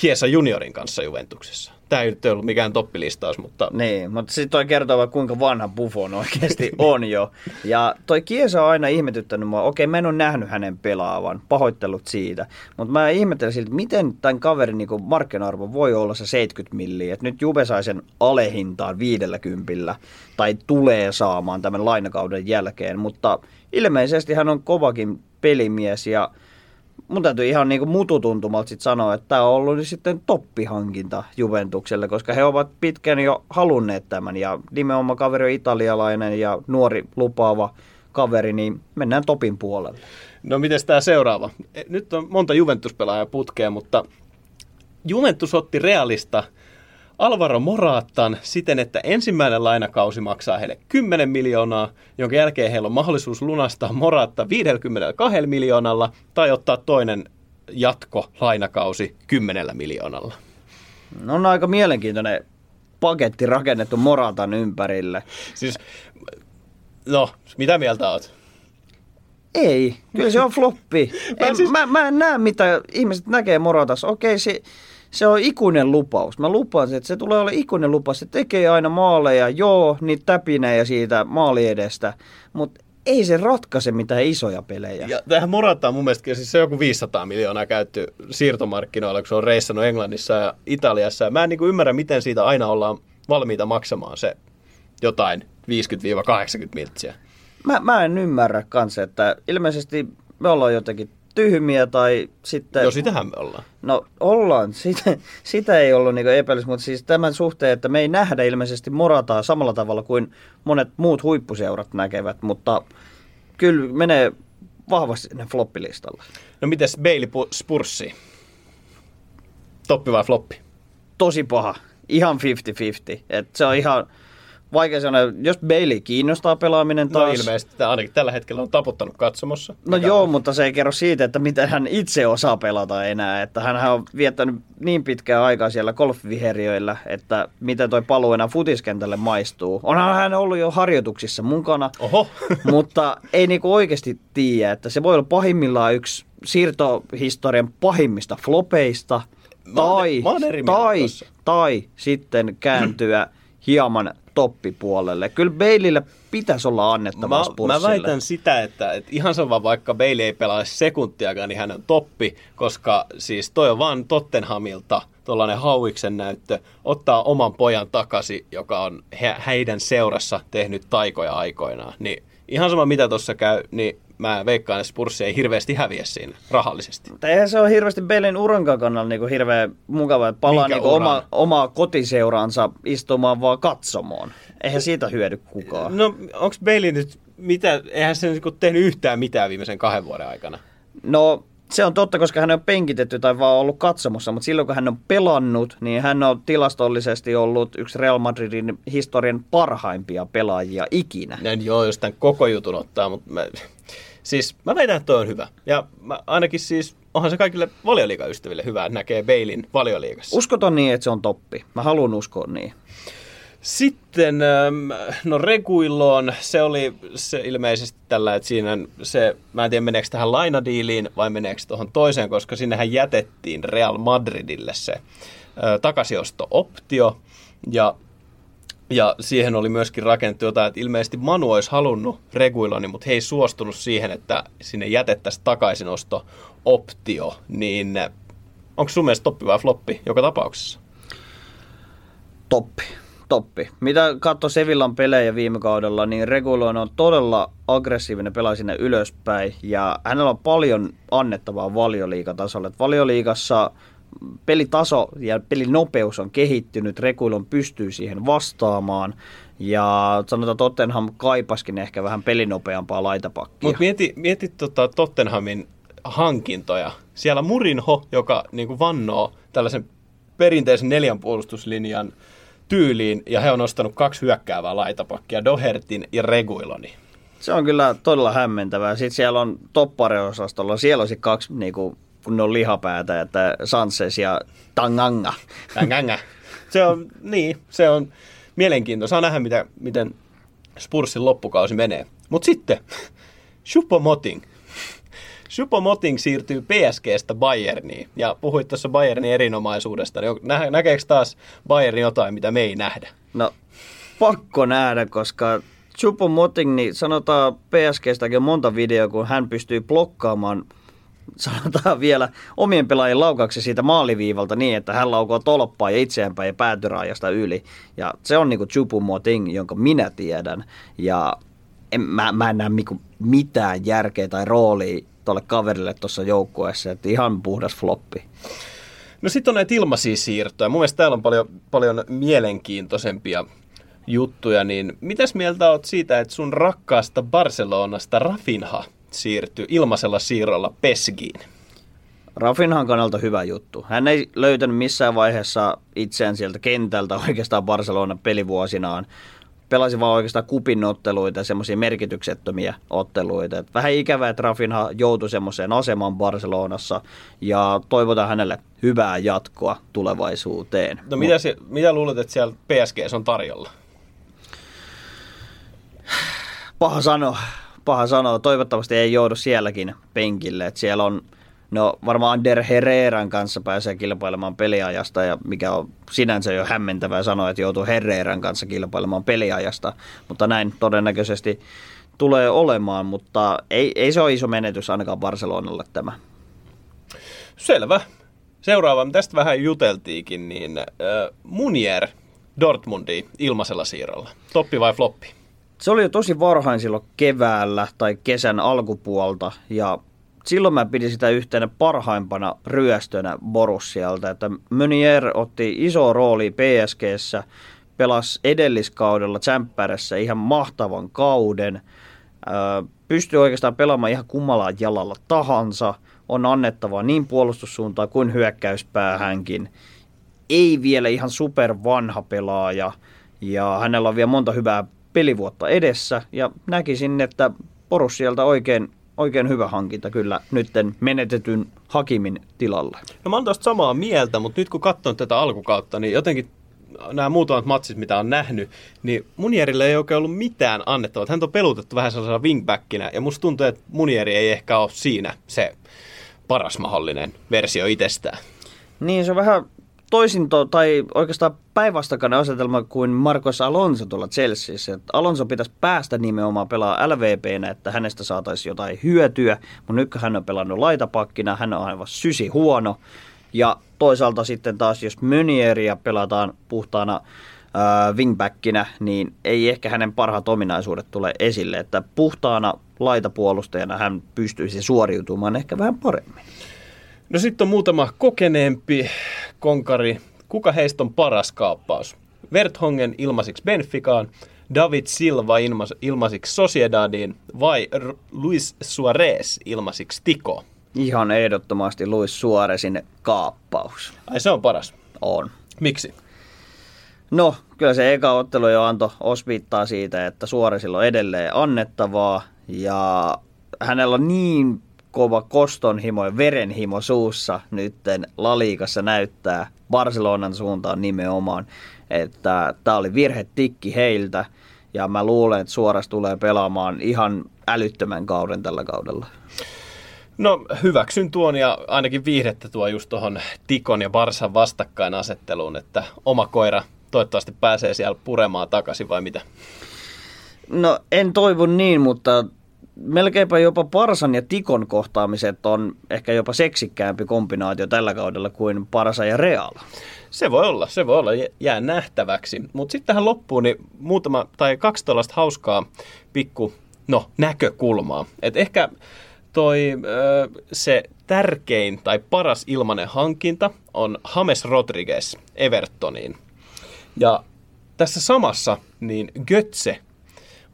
Kiesa juniorin kanssa Juventuksessa. Tämä ei nyt ollut mikään toppilistaus, mutta Niin, mutta sitten toi kertoo vaan, kuinka vanha Buffon oikeasti on jo. Ja toi Kiesa on aina ihmetyttänyt mua. Okei, mä en ole nähnyt hänen pelaavan, pahoittelut siitä. Mutta mä ihmettelen siltä, miten tämän kaverin niin markkina-arvo voi olla se 70 milliä. Et nyt Juve sai sen alehintaan 50 tai tulee saamaan tämän lainakauden jälkeen. Mutta ilmeisesti hän on kovakin pelimies ja mun täytyy ihan niin kuin mututuntumalta sit sanoa, että tämä on ollut nyt sitten toppihankinta Juventukselle, koska he ovat pitkään jo halunneet tämän ja nimenomaan kaveri on italialainen ja nuori lupaava kaveri, niin mennään topin puolelle. No miten tämä seuraava? E, Nyt on monta Juventus-pelaajaa putkea, mutta Juventus otti Realista Alvaro Moraattan siten, että ensimmäinen lainakausi maksaa heille 10 miljoonaa, jonka jälkeen heillä on mahdollisuus lunastaa Moraatta 52 miljoonalla tai ottaa toinen jatko lainakausi 10 miljoonalla. No on aika mielenkiintoinen paketti rakennettu Moratan ympärille. Siis, no, mitä mieltä oot? Ei, kyllä se on floppi. Mä en, siis- mä, mä en näe, mitä ihmiset näkee Moratassa. Okei, se, se on ikuinen lupaus. Mä lupaan, että se tulee olla ikuinen lupaus. Se tekee aina maaleja, joo, niitä täpinejä siitä maali edestä, mutta ei se ratkaise mitään isoja pelejä. Ja tähän Morata on mun mielestä siis se on joku 500 miljoonaa käytty siirtomarkkinoilla, kun se on reissannut Englannissa ja Italiassa. Ja mä en niin kuin ymmärrä, miten siitä aina ollaan valmiita maksamaan se jotain 50-80 miltsiä. Mä, mä en ymmärrä kanssa, että ilmeisesti me ollaan jotenkin tyhmiä tai sitten... Joo, sitähän me ollaan. No ollaan, sitä, sitä ei ollut niinku epäilys, mutta siis tämän suhteen, että me ei nähdä ilmeisesti Morataa samalla tavalla kuin monet muut huippuseurat näkevät, mutta kyllä menee vahvasti sinne floppilistalle. No mites Bailey pu- Spurssi? Toppi vai floppi? Tosi paha, ihan 50-50. Et se on ihan vaikea sanoa, jos Bailey kiinnostaa pelaaminen No taas. ilmeisesti tämä ainakin tällä hetkellä on taputtanut katsomossa. No Mikä joo, on- mutta se ei kerro siitä, että miten hän itse osaa pelata enää. Että hän on viettänyt niin pitkää aikaa siellä golfviheriöillä, että miten toi paluu enää futiskentälle maistuu. Onhan hän ollut jo harjoituksissa mukana, Oho. mutta ei niinku oikeasti tiedä, että se voi olla pahimmillaan yksi siirtohistorian pahimmista flopeista. Mä Tai, mä tai, tai sitten kääntyä hieman toppipuolelle. Kyllä Baileylle pitäisi olla annettavaa Mä, Spursille. mä väitän sitä, että, että ihan sama vaikka Bailey ei pelaa sekuntiakaan, niin hän on toppi, koska siis toi on vaan Tottenhamilta tuollainen hauiksen näyttö, ottaa oman pojan takaisin, joka on he, heidän seurassa tehnyt taikoja aikoinaan. Niin ihan sama mitä tuossa käy, niin mä veikkaan, että Spurssi ei hirveästi häviä siinä rahallisesti. Mutta eihän se ole hirveästi Belin urankaan kannalta niinku hirveän mukava, että palaa uran? oma, omaa kotiseuraansa istumaan vaan katsomoon. Eihän siitä hyödy kukaan. No onko Bailey nyt, mitä, eihän se niinku tehnyt yhtään mitään viimeisen kahden vuoden aikana? No se on totta, koska hän on penkitetty tai vaan ollut katsomossa, mutta silloin kun hän on pelannut, niin hän on tilastollisesti ollut yksi Real Madridin historian parhaimpia pelaajia ikinä. En joo, jos tämän koko jutun ottaa, mutta mä, siis mä väitän, että toi on hyvä. Ja mä, ainakin siis, onhan se kaikille valioliikaystäville hyvä, että näkee Beilin valioliikassa. Uskoton niin, että se on toppi. Mä haluan uskoa niin. Sitten, ähm, no Reguilloon, se oli se ilmeisesti tällä, että siinä se, mä en tiedä meneekö tähän lainadiiliin vai meneekö tuohon toiseen, koska sinnehän jätettiin Real Madridille se ö, takaisiosto-optio. Ja Ja siihen oli myöskin rakennettu jotain, että ilmeisesti Manu olisi halunnut Reguiloni, mutta he ei suostunut siihen, että sinne jätettäisiin takaisinosto-optio. Niin onko sun mielestä toppi vai floppi joka tapauksessa? Toppi. Toppi. Mitä katsoi Sevillan pelejä viime kaudella, niin Regulon on todella aggressiivinen pelaa sinne ylöspäin ja hänellä on paljon annettavaa valioliikatasolle. Valioliikassa pelitaso ja pelinopeus on kehittynyt, Regulon pystyy siihen vastaamaan ja sanotaan Tottenham kaipaskin ehkä vähän pelinopeampaa laitapakkia. Mutta mieti, mieti tota Tottenhamin hankintoja. Siellä Murinho, joka niin vannoo tällaisen perinteisen neljän puolustuslinjan tyyliin, ja he on ostanut kaksi hyökkäävää laitapakkia, Dohertin ja Reguiloni. Se on kyllä todella hämmentävää. Sitten siellä on toppareosastolla, siellä olisi kaksi niin kuin, kun ne on lihapäätä, että Sanchez ja Tanganga. Tanganga. Se on, niin, se on mielenkiintoista. Saa nähdä, mitä, miten Spursin loppukausi menee. Mutta sitten, Moting. Moting siirtyy PSGstä Bayerniin ja puhuit tuossa Bayernin erinomaisuudesta. Niin nä- näkeekö taas Bayern jotain, mitä me ei nähdä? No, pakko nähdä, koska Moting, niin sanotaan PSGstäkin monta videoa, kun hän pystyy blokkaamaan sanotaan vielä omien pelaajien laukauksen siitä maaliviivalta niin, että hän laukoo tolppaa ja itseäänpäin ja päätyraajasta yli. Ja se on niinku Moting, jonka minä tiedän. Ja en, mä, mä en näe niinku mitään järkeä tai roolia tuolle kaverille tuossa joukkueessa, että ihan puhdas floppi. No sitten on näitä ilmaisia siirtoja. Mun mielestä täällä on paljon, paljon mielenkiintoisempia juttuja, niin mitäs mieltä oot siitä, että sun rakkaasta Barcelonasta Rafinha siirtyi ilmaisella siirrolla Pesgiin? Rafinhan kannalta hyvä juttu. Hän ei löytänyt missään vaiheessa itseään sieltä kentältä oikeastaan Barcelona pelivuosinaan pelasi vaan oikeastaan kupinotteluita ja semmoisia merkityksettömiä otteluita. Et vähän ikävää, että Rafinha joutui semmoiseen asemaan Barcelonassa ja toivotaan hänelle hyvää jatkoa tulevaisuuteen. No mitä, se, mitä luulet, että siellä PSG on tarjolla? Paha sanoa. Paha sanoa. Toivottavasti ei joudu sielläkin penkille. Et siellä on No varmaan Ander Herreran kanssa pääsee kilpailemaan peliajasta ja mikä on sinänsä jo hämmentävää sanoa, että joutuu Herreran kanssa kilpailemaan peliajasta, mutta näin todennäköisesti tulee olemaan, mutta ei, ei se ole iso menetys ainakaan Barcelonalle tämä. Selvä. Seuraava, tästä vähän juteltiinkin, niin äh, Munier Dortmundi ilmaisella siirrolla. Toppi vai floppi? Se oli jo tosi varhain silloin keväällä tai kesän alkupuolta ja silloin mä pidin sitä yhtenä parhaimpana ryöstönä Borussialta, että Meunier otti iso rooli PSGssä, pelasi edelliskaudella Tsemppärässä ihan mahtavan kauden, pystyi oikeastaan pelaamaan ihan kummallaan jalalla tahansa, on annettava niin puolustussuuntaan kuin hyökkäyspäähänkin. Ei vielä ihan super vanha pelaaja ja hänellä on vielä monta hyvää pelivuotta edessä ja näkisin, että Borussialta oikein oikein hyvä hankinta kyllä nytten menetetyn Hakimin tilalle. No mä oon tosta samaa mieltä, mutta nyt kun katson tätä alkukautta, niin jotenkin nämä muutamat matsit, mitä on nähnyt, niin Munierille ei oikein ollut mitään annettavaa. Hän on pelutettu vähän sellaisena wingbackinä, ja musta tuntuu, että Munieri ei ehkä ole siinä se paras mahdollinen versio itsestään. Niin, se on vähän toisinto tai oikeastaan päinvastakainen asetelma kuin Marcos Alonso tuolla Chelseassa. Että Alonso pitäisi päästä nimenomaan pelaa LVPnä, että hänestä saataisiin jotain hyötyä, mutta nyt hän on pelannut laitapakkina, hän on aivan sysi huono. Ja toisaalta sitten taas, jos Mönieria pelataan puhtaana äh, wingbackinä, niin ei ehkä hänen parhaat ominaisuudet tule esille, että puhtaana laitapuolustajana hän pystyisi suoriutumaan ehkä vähän paremmin. No sitten on muutama kokeneempi konkari. Kuka heistä on paras kaappaus? Verthongen ilmasiksi Benficaan, David Silva ilmas, ilmasiksi Sociedadiin vai R- Luis Suarez ilmasiksi Tiko? Ihan ehdottomasti Luis Suarezin kaappaus. Ai se on paras? On. Miksi? No, kyllä se eka ottelu jo antoi osviittaa siitä, että Suorezilla on edelleen annettavaa ja hänellä on niin kova kostonhimo ja verenhimo suussa nytten Laliikassa näyttää Barcelonan suuntaan nimenomaan, että tämä oli virhetikki heiltä ja mä luulen, että suoras tulee pelaamaan ihan älyttömän kauden tällä kaudella. No hyväksyn tuon ja ainakin viihdettä tuo just tuohon Tikon ja Barsan vastakkainasetteluun, että oma koira toivottavasti pääsee siellä puremaan takaisin vai mitä? No en toivo niin, mutta melkeinpä jopa Parsan ja Tikon kohtaamiset on ehkä jopa seksikkäämpi kombinaatio tällä kaudella kuin Parsa ja Real. Se voi olla, se voi olla, jää nähtäväksi. Mutta sitten tähän loppuun niin muutama tai kaksi tuollaista hauskaa pikku no, näkökulmaa. Et ehkä toi se tärkein tai paras ilmanen hankinta on James Rodriguez Evertoniin. Ja tässä samassa niin Götze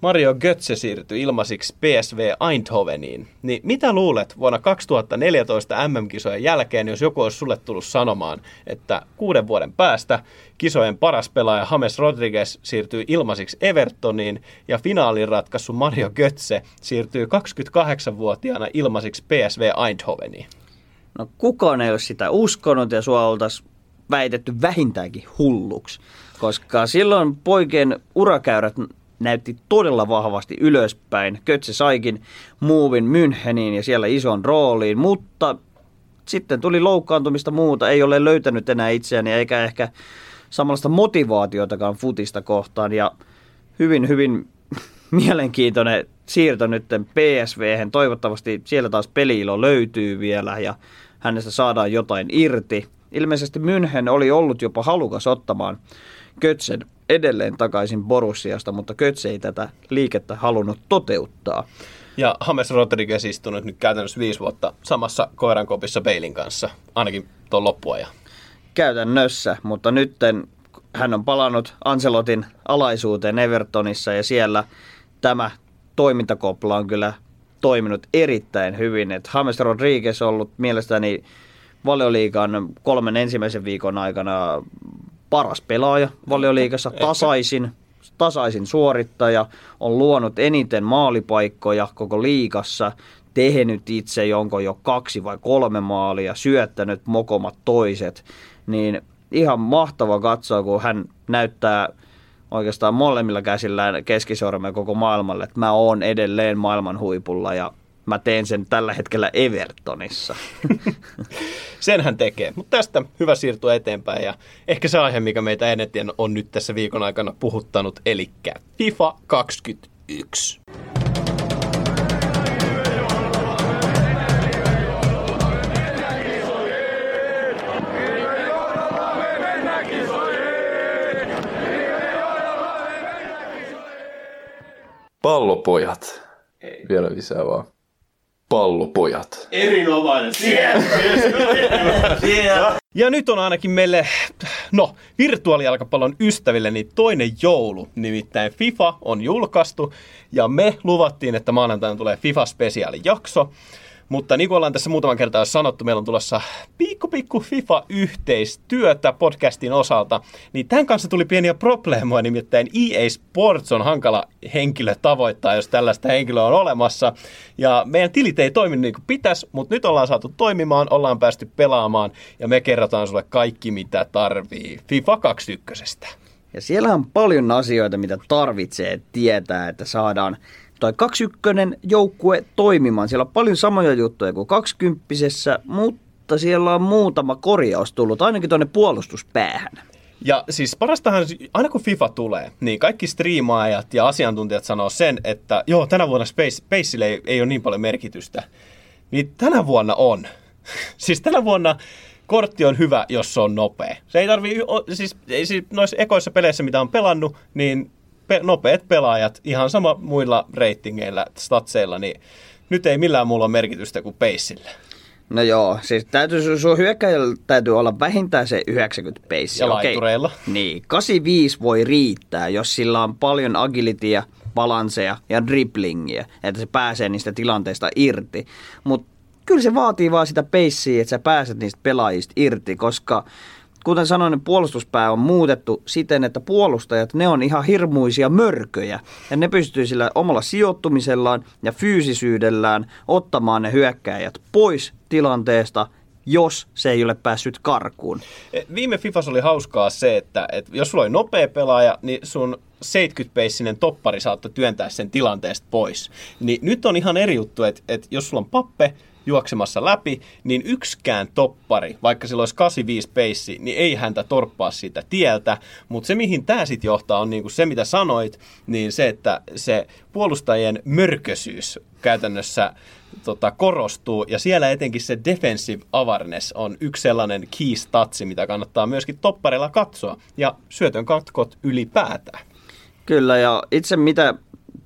Mario Götze siirtyi ilmaisiksi PSV Eindhoveniin. Niin mitä luulet vuonna 2014 MM-kisojen jälkeen, jos joku olisi sulle tullut sanomaan, että kuuden vuoden päästä kisojen paras pelaaja James Rodriguez siirtyy ilmaisiksi Evertoniin ja finaalin ratkaisu Mario Götze siirtyy 28-vuotiaana ilmaisiksi PSV Eindhoveniin? No kukaan ei ole sitä uskonut ja sua oltaisiin väitetty vähintäänkin hulluksi, koska silloin poikien urakäyrät näytti todella vahvasti ylöspäin. Kötse saikin muuvin Müncheniin ja siellä ison rooliin, mutta sitten tuli loukkaantumista muuta, ei ole löytänyt enää itseäni eikä ehkä samanlaista motivaatiotakaan futista kohtaan ja hyvin, hyvin mielenkiintoinen siirto nyt PSV. Toivottavasti siellä taas peliilo löytyy vielä ja hänestä saadaan jotain irti. Ilmeisesti München oli ollut jopa halukas ottamaan Kötsen edelleen takaisin Borussiasta, mutta Kötse ei tätä liikettä halunnut toteuttaa. Ja James Rodriguez istunut nyt käytännössä viisi vuotta samassa koirankopissa Beilin kanssa, ainakin tuon loppuajan. Käytännössä, mutta nyt hän on palannut Ancelotin alaisuuteen Evertonissa ja siellä tämä toimintakopla on kyllä toiminut erittäin hyvin. Et James Rodriguez on ollut mielestäni valioliikan kolmen ensimmäisen viikon aikana paras pelaaja valioliikassa, tasaisin, tasaisin suorittaja, on luonut eniten maalipaikkoja koko liikassa, tehnyt itse jonko jo kaksi vai kolme maalia, syöttänyt mokomat toiset, niin ihan mahtava katsoa, kun hän näyttää oikeastaan molemmilla käsillään keskisormen koko maailmalle, että mä oon edelleen maailman huipulla ja mä teen sen tällä hetkellä Evertonissa. sen hän tekee. Mutta tästä hyvä siirtyä eteenpäin ja ehkä se aihe, mikä meitä eniten on nyt tässä viikon aikana puhuttanut, eli FIFA 21. Pallopojat. Ei. Vielä lisää vaan pallopojat. Erinomainen. Ja nyt on ainakin meille, no, virtuaalijalkapallon ystäville niin toinen joulu. Nimittäin FIFA on julkaistu ja me luvattiin, että maanantaina tulee FIFA-spesiaalijakso. jakso mutta niin kuin ollaan tässä muutaman kertaa jo sanottu, meillä on tulossa pikku pikku FIFA-yhteistyötä podcastin osalta. Niin tämän kanssa tuli pieniä probleemoja, nimittäin EA Sports on hankala henkilö tavoittaa, jos tällaista henkilöä on olemassa. Ja meidän tilit ei toimi niin kuin pitäisi, mutta nyt ollaan saatu toimimaan, ollaan päästy pelaamaan ja me kerrotaan sulle kaikki, mitä tarvii FIFA 21. Ja siellä on paljon asioita, mitä tarvitsee tietää, että saadaan toi 21 joukkue toimimaan. Siellä on paljon samoja juttuja kuin 20 mutta siellä on muutama korjaus tullut, ainakin tuonne puolustuspäähän. Ja siis parastahan, aina kun FIFA tulee, niin kaikki striimaajat ja asiantuntijat sanoo sen, että joo, tänä vuonna Space, Spaceille ei, ei ole niin paljon merkitystä. Niin tänä vuonna on. siis tänä vuonna kortti on hyvä, jos se on nopea. Se ei tarvii, siis, siis noissa ekoissa peleissä, mitä on pelannut, niin pe- nopeat pelaajat, ihan sama muilla ratingeilla, statseilla, niin nyt ei millään muulla ole merkitystä kuin peissillä. No joo, siis täytyy, sun hyökkäjällä täytyy olla vähintään se 90 peissi. Ja laitureilla. Niin, 85 voi riittää, jos sillä on paljon agilitia, balanseja ja driblingia, että se pääsee niistä tilanteista irti. Mutta kyllä se vaatii vaan sitä peissiä, että sä pääset niistä pelaajista irti, koska kuten sanoin, niin puolustuspää on muutettu siten, että puolustajat, ne on ihan hirmuisia mörköjä. Ja ne pystyy sillä omalla sijoittumisellaan ja fyysisyydellään ottamaan ne hyökkäjät pois tilanteesta, jos se ei ole päässyt karkuun. E, viime Fifas oli hauskaa se, että, että jos sulla oli nopea pelaaja, niin sun 70-peissinen toppari saattoi työntää sen tilanteesta pois. Niin nyt on ihan eri juttu, että, että jos sulla on pappe, juoksemassa läpi, niin yksikään toppari, vaikka sillä olisi 85 peissi, niin ei häntä torppaa siitä tieltä. Mutta se, mihin tämä sitten johtaa, on niinku se, mitä sanoit, niin se, että se puolustajien mörköisyys käytännössä tota, korostuu, ja siellä etenkin se defensive awareness on yksi sellainen key statsi, mitä kannattaa myöskin topparilla katsoa, ja syötön katkot ylipäätään. Kyllä, ja itse mitä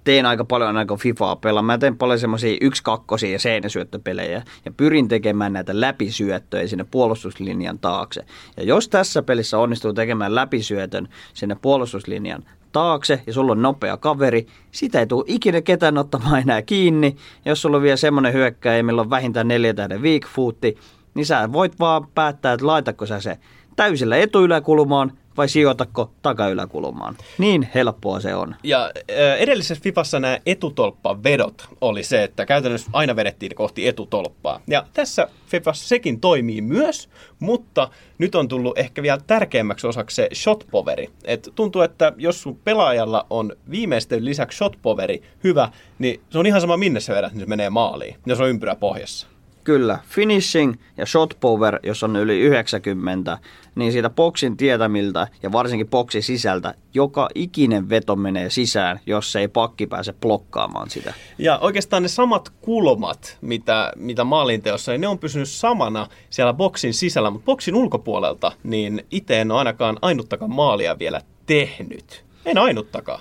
teen aika paljon kun FIFAa pelaan. Mä teen paljon semmoisia yksi kakkosia ja seinäsyöttöpelejä ja pyrin tekemään näitä läpisyöttöjä sinne puolustuslinjan taakse. Ja jos tässä pelissä onnistuu tekemään läpisyötön sinne puolustuslinjan taakse ja sulla on nopea kaveri, sitä ei tule ikinä ketään ottamaan enää kiinni. Ja jos sulla on vielä semmoinen hyökkäjä, millä on vähintään neljä tähden weak footti, niin sä voit vaan päättää, että laitako sä se täysillä etuyläkulmaan vai sijoitatko takayläkulmaan. Niin helppoa se on. Ja edellisessä Fifassa nämä etutolppavedot oli se, että käytännössä aina vedettiin kohti etutolppaa. Ja tässä Fifassa sekin toimii myös, mutta nyt on tullut ehkä vielä tärkeämmäksi osaksi se shotpoveri. Et tuntuu, että jos sun pelaajalla on viimeisten lisäksi shotpoveri hyvä, niin se on ihan sama minne se vedät, niin se menee maaliin, jos on ympyrä pohjassa. Kyllä, finishing ja shot power, jos on yli 90, niin siitä boksin tietämiltä ja varsinkin boksin sisältä joka ikinen veto menee sisään, jos ei pakki pääse blokkaamaan sitä. Ja oikeastaan ne samat kulmat, mitä, mitä maalinteossa, niin ne on pysynyt samana siellä boksin sisällä, mutta boksin ulkopuolelta, niin itse en ole ainakaan ainuttakaan maalia vielä tehnyt. En ainuttakaan.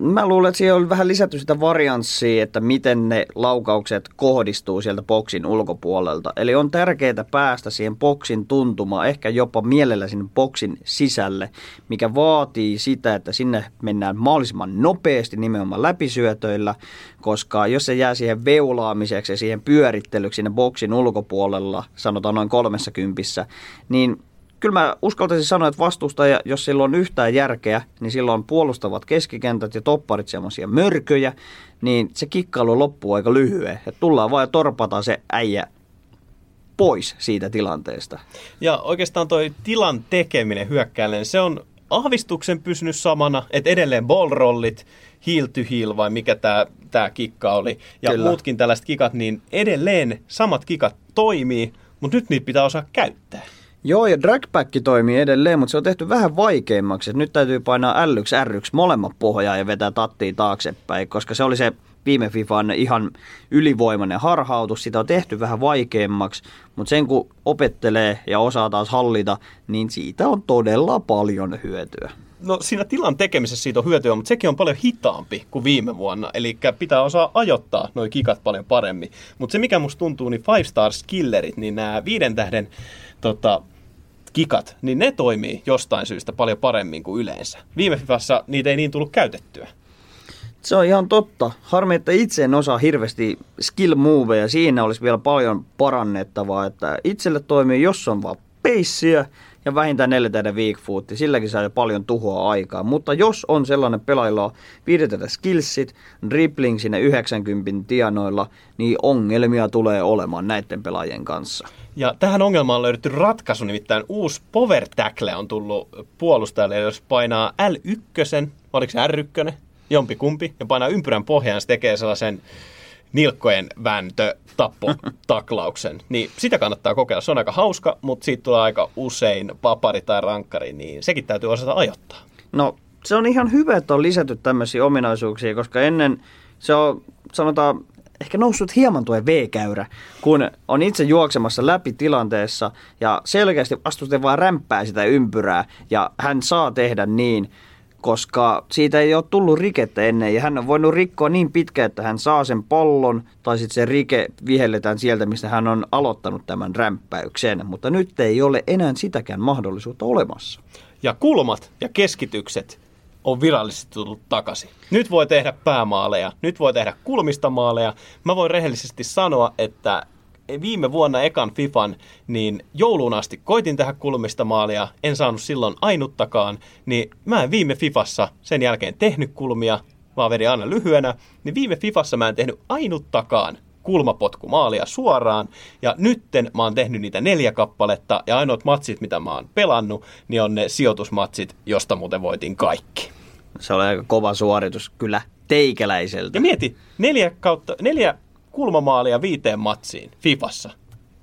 Mä luulen, että siihen on vähän lisätty sitä varianssia, että miten ne laukaukset kohdistuu sieltä boksin ulkopuolelta. Eli on tärkeää päästä siihen boksin tuntumaan, ehkä jopa mielellä sinne boksin sisälle, mikä vaatii sitä, että sinne mennään mahdollisimman nopeasti nimenomaan läpisyötöillä, koska jos se jää siihen veulaamiseksi ja siihen pyörittelyksi sinne boksin ulkopuolella, sanotaan noin kolmessa kympissä, niin kyllä mä uskaltaisin sanoa, että vastustaja, jos sillä on yhtään järkeä, niin silloin puolustavat keskikentät ja topparit semmoisia mörköjä, niin se kikkailu loppuu aika lyhyen. Että tullaan vaan ja torpataan se äijä pois siitä tilanteesta. Ja oikeastaan toi tilan tekeminen hyökkäälleen, se on ahvistuksen pysynyt samana, että edelleen ballrollit, heel to heel vai mikä tämä tää kikka oli, ja Kyllä. muutkin tällaiset kikat, niin edelleen samat kikat toimii, mutta nyt niitä pitää osaa käyttää. Joo, ja dragback toimii edelleen, mutta se on tehty vähän vaikeammaksi. Nyt täytyy painaa L1, R1 molemmat pohjaa ja vetää tattia taaksepäin, koska se oli se viime FIFAn ihan ylivoimainen harhautus. Sitä on tehty vähän vaikeammaksi, mutta sen kun opettelee ja osaa taas hallita, niin siitä on todella paljon hyötyä. No siinä tilan tekemisessä siitä on hyötyä, mutta sekin on paljon hitaampi kuin viime vuonna. Eli pitää osaa ajoittaa noin kikat paljon paremmin. Mutta se mikä musta tuntuu, niin Five Star Skillerit, niin nämä viiden tähden tota, kikat, niin ne toimii jostain syystä paljon paremmin kuin yleensä. Viime Fifassa niitä ei niin tullut käytettyä. Se on ihan totta. Harmi, että itse en osaa hirveästi skill moveja. Siinä olisi vielä paljon parannettavaa. Että itselle toimii, jos on vaan peissiä ja vähintään neljä tätä weak foot, silläkin saa jo paljon tuhoa aikaa. Mutta jos on sellainen pelaajalla viidetetä skillsit, dribbling sinne 90 tienoilla, niin ongelmia tulee olemaan näiden pelaajien kanssa. Ja tähän ongelmaan on löydetty ratkaisu, nimittäin uusi power tackle on tullut puolustajalle, jos painaa L1, oliko se R1, jompi kumpi, ja painaa ympyrän pohjaan, se tekee sellaisen nilkkojen vääntö tappo taklauksen. Niin sitä kannattaa kokeilla. Se on aika hauska, mutta siitä tulee aika usein papari tai rankkari, niin sekin täytyy osata ajoittaa. No se on ihan hyvä, että on lisätty tämmöisiä ominaisuuksia, koska ennen se on, sanotaan, ehkä noussut hieman tuo V-käyrä, kun on itse juoksemassa läpi tilanteessa ja selkeästi vastustaja vaan rämpää sitä ympyrää ja hän saa tehdä niin, koska siitä ei ole tullut rikettä ennen ja hän on voinut rikkoa niin pitkä, että hän saa sen pallon tai sitten se rike vihelletään sieltä, mistä hän on aloittanut tämän rämpäyksen, mutta nyt ei ole enää sitäkään mahdollisuutta olemassa. Ja kulmat ja keskitykset on virallisesti tullut takaisin. Nyt voi tehdä päämaaleja, nyt voi tehdä kulmista maaleja. Mä voin rehellisesti sanoa, että viime vuonna ekan FIFAn, niin jouluun asti koitin tehdä kulmista maalia, en saanut silloin ainuttakaan, niin mä en viime FIFassa sen jälkeen tehnyt kulmia, vaan vedin aina lyhyenä, niin viime FIFassa mä en tehnyt ainuttakaan kulmapotkumaalia suoraan, ja nytten mä oon tehnyt niitä neljä kappaletta, ja ainoat matsit, mitä mä oon pelannut, niin on ne sijoitusmatsit, josta muuten voitin kaikki. Se oli aika kova suoritus kyllä teikäläiseltä. Ja mieti, neljä, kautta, neljä kulmamaalia viiteen matsiin Fifassa.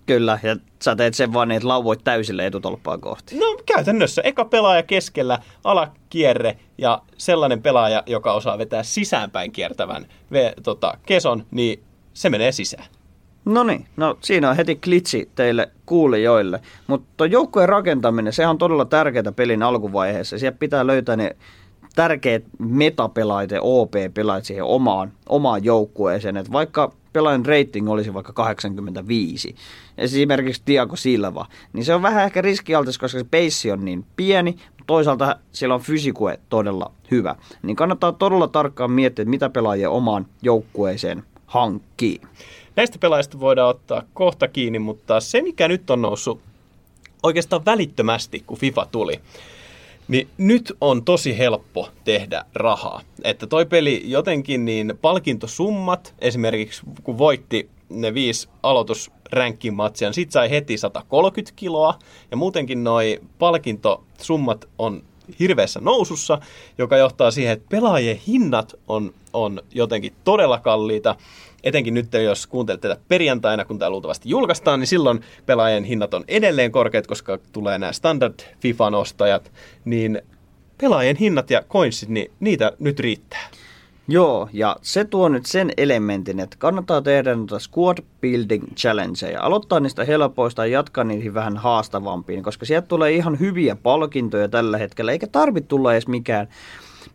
Kyllä, ja sä teet sen vaan niin, että lauvoit täysille etutolppaa kohti. No käytännössä eka pelaaja keskellä, alakierre ja sellainen pelaaja, joka osaa vetää sisäänpäin kiertävän ve, tota, keson, niin se menee sisään. No niin, no siinä on heti klitsi teille kuulijoille. Mutta joukkueen rakentaminen, sehän on todella tärkeää pelin alkuvaiheessa. Siellä pitää löytää ne tärkeät metapelaajat ja OP-pelaajat siihen omaan, omaan joukkueeseen. Et vaikka pelaajan rating olisi vaikka 85, esimerkiksi Tiago Silva, niin se on vähän ehkä riskialtis, koska se peissi on niin pieni, mutta toisaalta siellä on fysikue todella hyvä. Niin kannattaa todella tarkkaan miettiä, mitä pelaajia omaan joukkueeseen hankkii. Näistä pelaajista voidaan ottaa kohta kiinni, mutta se mikä nyt on noussut oikeastaan välittömästi, kun FIFA tuli, niin nyt on tosi helppo tehdä rahaa. Että toi peli jotenkin niin palkintosummat, esimerkiksi kun voitti ne viisi aloitusränkkimatsia, niin sit sai heti 130 kiloa. Ja muutenkin noi palkintosummat on hirveässä nousussa, joka johtaa siihen, että pelaajien hinnat on, on jotenkin todella kalliita etenkin nyt, jos kuuntelet tätä perjantaina, kun tämä luultavasti julkaistaan, niin silloin pelaajien hinnat on edelleen korkeat, koska tulee nämä standard FIFA-ostajat, niin pelaajien hinnat ja coinsit, niin niitä nyt riittää. Joo, ja se tuo nyt sen elementin, että kannattaa tehdä noita squad building challengeja. Aloittaa niistä helpoista ja jatkaa niihin vähän haastavampiin, koska sieltä tulee ihan hyviä palkintoja tällä hetkellä, eikä tarvitse tulla edes mikään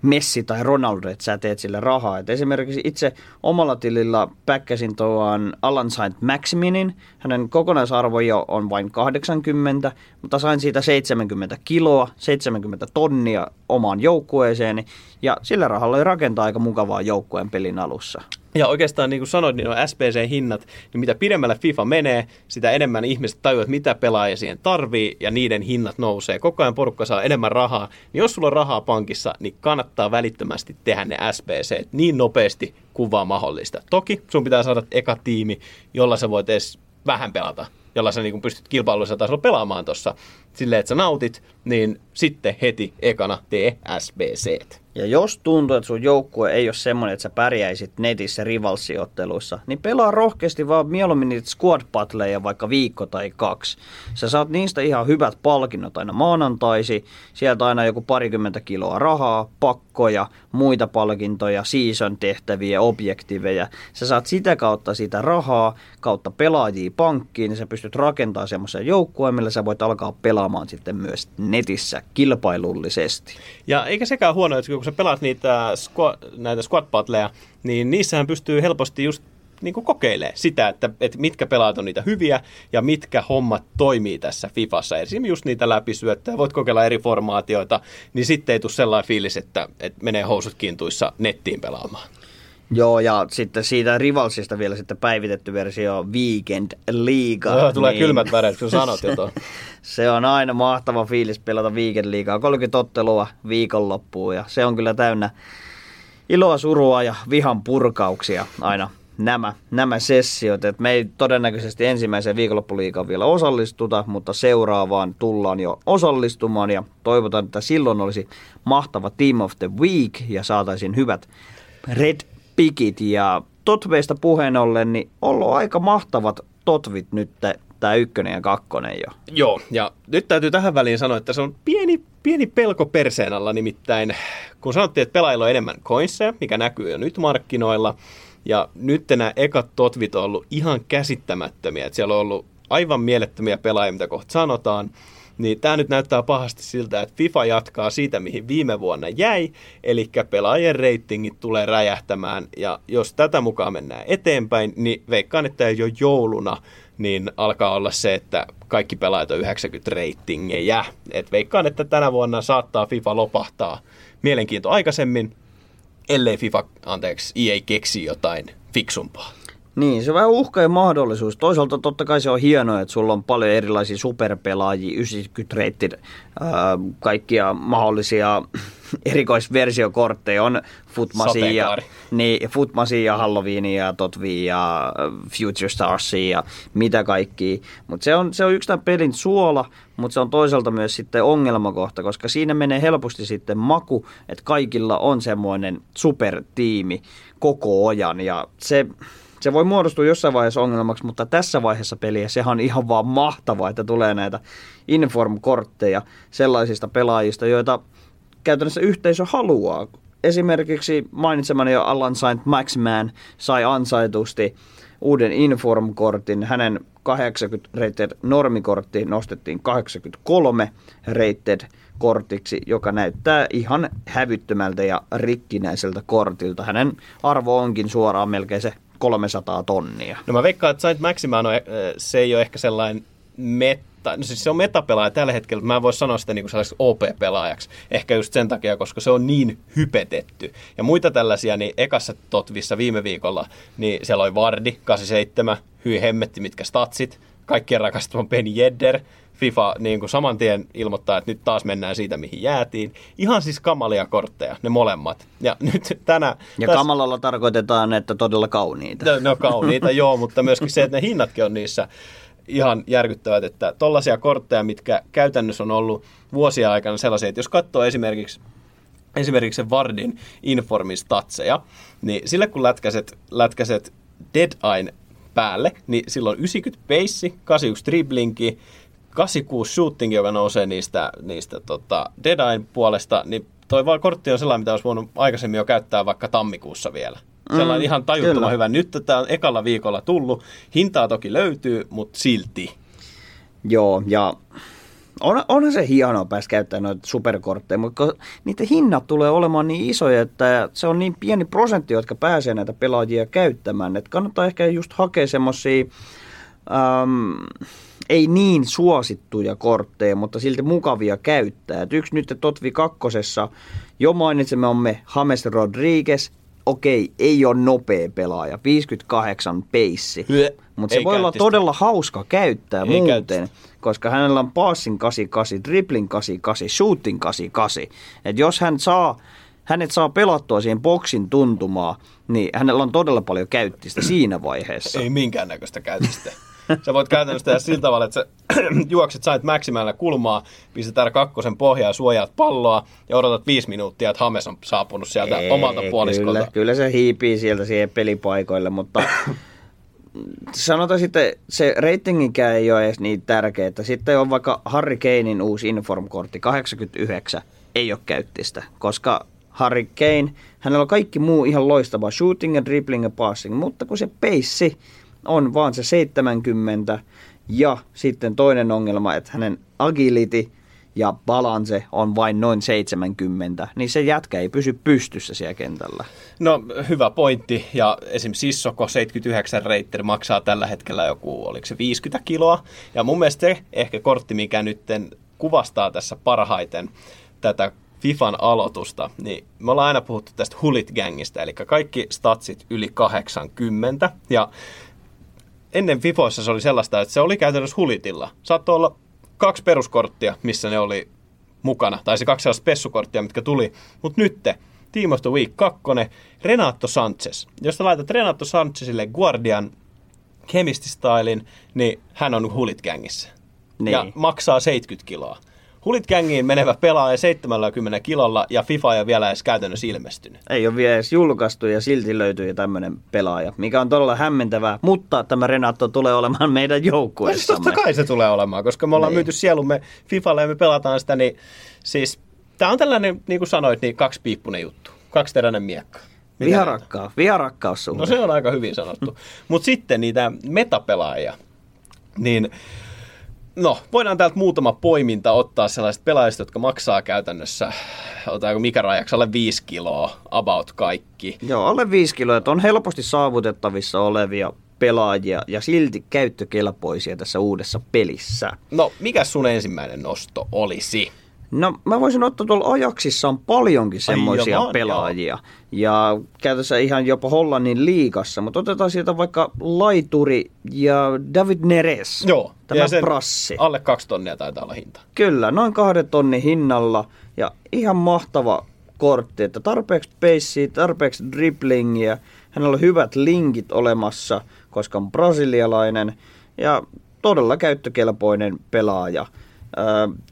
Messi tai Ronaldo, että sä teet sille rahaa. Et esimerkiksi itse omalla tilillä päkkäsin tuon Alan Saint Maximinin. Hänen kokonaisarvo jo on vain 80, mutta sain siitä 70 kiloa, 70 tonnia omaan joukkueeseeni. Ja sillä rahalla oli rakentaa aika mukavaa joukkueen pelin alussa. Ja oikeastaan niin kuin sanoit, niin on SPC-hinnat, niin mitä pidemmälle FIFA menee, sitä enemmän ihmiset tajuavat, mitä pelaaja siihen tarvii, ja niiden hinnat nousee. Koko ajan porukka saa enemmän rahaa, niin jos sulla on rahaa pankissa, niin kannattaa välittömästi tehdä ne SPC niin nopeasti kuin vaan mahdollista. Toki sun pitää saada eka tiimi, jolla sä voit edes vähän pelata, jolla sä niin pystyt kilpailullisella tasolla pelaamaan tuossa silleen, että sä nautit, niin sitten heti ekana tee SBC. Ja jos tuntuu, että sun joukkue ei ole semmoinen, että sä pärjäisit netissä rivalsiotteluissa, niin pelaa rohkeasti vaan mieluummin niitä squad battleja vaikka viikko tai kaksi. Sä saat niistä ihan hyvät palkinnot aina maanantaisi, sieltä aina joku parikymmentä kiloa rahaa, pakkoja, muita palkintoja, season tehtäviä, objektiveja. Sä saat sitä kautta sitä rahaa, kautta pelaajia pankkiin, niin sä pystyt rakentamaan semmoisen joukkueen, millä sä voit alkaa pelaamaan sitten myös netissä kilpailullisesti. Ja eikä sekään huono, että kun sä pelaat niitä squad, näitä squad battleja, niin niissähän pystyy helposti just niin kuin kokeilee sitä, että, että mitkä pelaat on niitä hyviä ja mitkä hommat toimii tässä Fifassa. Esimerkiksi just niitä läpisyöttöjä, voit kokeilla eri formaatioita, niin sitten ei tule sellainen fiilis, että, että menee housut kintuissa nettiin pelaamaan. Joo, ja sitten siitä Rivalsista vielä sitten päivitetty versio Weekend Liiga. Joo, tulee niin, kylmät väreet, kun sanot jo Se on aina mahtava fiilis pelata Weekend Liigaa. 30 ottelua viikonloppuun ja se on kyllä täynnä iloa, surua ja vihan purkauksia aina nämä, nämä sessiot. Et me ei todennäköisesti ensimmäiseen viikonloppuliikaan vielä osallistuta, mutta seuraavaan tullaan jo osallistumaan ja toivotaan, että silloin olisi mahtava Team of the Week ja saataisiin hyvät red pikit. Ja totveista puheen ollen, niin ollut aika mahtavat totvit nyt tämä ykkönen ja kakkonen jo. Joo, ja nyt täytyy tähän väliin sanoa, että se on pieni, pieni pelko perseen alla, nimittäin kun sanottiin, että pelaajilla on enemmän coinseja, mikä näkyy jo nyt markkinoilla, ja nyt nämä ekat totvit on ollut ihan käsittämättömiä, että siellä on ollut aivan mielettömiä pelaajia, mitä kohta sanotaan, niin tämä nyt näyttää pahasti siltä, että FIFA jatkaa siitä, mihin viime vuonna jäi, eli pelaajien reitingit tulee räjähtämään, ja jos tätä mukaan mennään eteenpäin, niin veikkaan, että jo jouluna niin alkaa olla se, että kaikki pelaajat on 90 reitingejä. Et veikkaan, että tänä vuonna saattaa FIFA lopahtaa. Mielenkiinto aikaisemmin, ellei FIFA, anteeksi, EA keksi jotain fiksumpaa. Niin, se on vähän uhka ja mahdollisuus. Toisaalta totta kai se on hienoa, että sulla on paljon erilaisia superpelaajia, 90 reittin, kaikkia mahdollisia erikoisversiokortteja. On Footmasia, niin, Footmasia, Halloweenia, ja Totvia ja Future Starsia ja mitä kaikki. Mutta se on, se on yksi tämän pelin suola, mutta se on toisaalta myös sitten ongelmakohta, koska siinä menee helposti sitten maku, että kaikilla on semmoinen supertiimi koko ajan ja se Se voi muodostua jossain vaiheessa ongelmaksi, mutta tässä vaiheessa peliä sehän on ihan vaan mahtavaa, että tulee näitä inform-kortteja sellaisista pelaajista, joita käytännössä yhteisö haluaa. Esimerkiksi mainitsemani jo Alan Saint Maximan sai ansaitusti uuden Inform-kortin. Hänen 80 rated normikortti nostettiin 83 rated kortiksi, joka näyttää ihan hävyttömältä ja rikkinäiseltä kortilta. Hänen arvo onkin suoraan melkein se 300 tonnia. No mä veikkaan, että Saint Maximan on, eh, se ei ole ehkä sellainen meta, no siis se on metapelaaja tällä hetkellä, mä en voi sanoa sitä niin sellaiseksi OP-pelaajaksi. Ehkä just sen takia, koska se on niin hypetetty. Ja muita tällaisia, niin ekassa totvissa viime viikolla, niin siellä oli Vardi, 87, hyi hemmetti, mitkä statsit, kaikkien rakastaman Penny Jedder, FIFA niin kuin saman tien ilmoittaa, että nyt taas mennään siitä, mihin jäätiin. Ihan siis kamalia kortteja, ne molemmat. Ja nyt tänä... Ja tässä, kamalalla tarkoitetaan, että todella kauniita. No, no kauniita, joo, mutta myöskin se, että ne hinnatkin on niissä ihan järkyttävät, että tollaisia kortteja, mitkä käytännössä on ollut vuosia aikana sellaisia, että jos katsoo esimerkiksi esimerkiksi Vardin Informin statseja, niin sille kun lätkäset, lätkäset Dead Eye päälle, niin silloin 90 pace, 81 driblingi, 86 shooting, joka nousee niistä, niistä tota Dead Eye puolesta, niin toi kortti on sellainen, mitä olisi voinut aikaisemmin jo käyttää vaikka tammikuussa vielä. Sellainen mm, ihan tajuttoman kyllä. hyvä. Nyt tämä on ekalla viikolla tullut. Hintaa toki löytyy, mutta silti. Joo, ja on, onhan se hienoa päästä käyttämään noita superkortteja, mutta niiden hinnat tulee olemaan niin isoja, että se on niin pieni prosentti, jotka pääsee näitä pelaajia käyttämään. Että kannattaa ehkä just hakea semmoisia ei niin suosittuja kortteja, mutta silti mukavia käyttää. Et yksi nyt Totvi kakkosessa jo mainitsemme on me James Rodriguez, okei, ei ole nopea pelaaja, 58 peissi. Mutta se ei voi olla todella hauska käyttää ei muuten, käytistä. koska hänellä on passin 88, dribbling 88, shooting 88. Et jos hän saa, hänet saa pelattua siihen boksin tuntumaa, niin hänellä on todella paljon käyttistä siinä vaiheessa. Ei minkäännäköistä käyttistä. Sä voit käytännössä tehdä sillä tavalla, että sä juokset sait Maximällä kulmaa, pistät kakkosen pohjaa, suojaat palloa ja odotat viisi minuuttia, että Hames on saapunut sieltä Ei, omalta puoliskolta. Kyllä, kyllä se hiipii sieltä siihen pelipaikoille, mutta sanotaan sitten, se ratinginkään ei ole edes niin tärkeää. Sitten on vaikka Harry Kanein uusi Inform-kortti, 89, ei ole käyttistä, koska Harry Kane, hänellä on kaikki muu ihan loistava, shooting ja dribbling ja passing, mutta kun se peissi on vaan se 70 ja sitten toinen ongelma, että hänen agility ja balance on vain noin 70, niin se jätkä ei pysy pystyssä siellä kentällä. No hyvä pointti, ja esimerkiksi Sissoko 79 reitteri maksaa tällä hetkellä joku, oliko se 50 kiloa, ja mun mielestä se ehkä kortti, mikä nyt kuvastaa tässä parhaiten tätä FIFAn aloitusta, niin me ollaan aina puhuttu tästä Hulit-gängistä, eli kaikki statsit yli 80, ja ennen Fifoissa se oli sellaista, että se oli käytännössä hulitilla. Saattoi olla kaksi peruskorttia, missä ne oli mukana, tai se kaksi sellaista pessukorttia, mitkä tuli. Mutta nyt Team of the Week 2, Renato Sanchez. Jos sä laitat Renato Sanchezille Guardian Chemistystylin, niin hän on hulit gängissä. Niin. Ja maksaa 70 kiloa. Hulit gängiin menevä pelaaja 70 kilolla ja FIFA ei ole vielä edes käytännössä ilmestynyt. Ei ole vielä edes julkaistu ja silti löytyy tämmöinen pelaaja, mikä on todella hämmentävää. Mutta tämä Renato tulee olemaan meidän joukkueessamme. Totta kai se tulee olemaan, koska me ollaan niin. myyty sielumme FIFAlle ja me pelataan sitä, niin siis tämä on tällainen, niin kuin sanoit, niin kaksipiippunen juttu. Kaksiteräinen miekka. Viharakkaa, viharakkaus suhde. No se on aika hyvin sanottu. Mutta sitten niitä metapelaajia, niin No, voidaan täältä muutama poiminta ottaa sellaiset pelaajista, jotka maksaa käytännössä, otetaanko mikä rajaksi, alle 5 kiloa, about kaikki. Joo, alle 5 kiloa, että on helposti saavutettavissa olevia pelaajia ja silti käyttökelpoisia tässä uudessa pelissä. No, mikä sun ensimmäinen nosto olisi? No mä voisin ottaa tuolla Ajaksissa on paljonkin semmoisia pelaajia. Joo. Ja käytössä ihan jopa Hollannin liigassa. Mutta otetaan sieltä vaikka Laituri ja David Neres. Joo. Tämä ja prassi. Alle kaksi tonnia taitaa olla hinta. Kyllä, noin kahden tonnin hinnalla. Ja ihan mahtava kortti, että tarpeeksi pacea, tarpeeksi driblingia. Hänellä on hyvät linkit olemassa, koska on brasilialainen. Ja todella käyttökelpoinen pelaaja.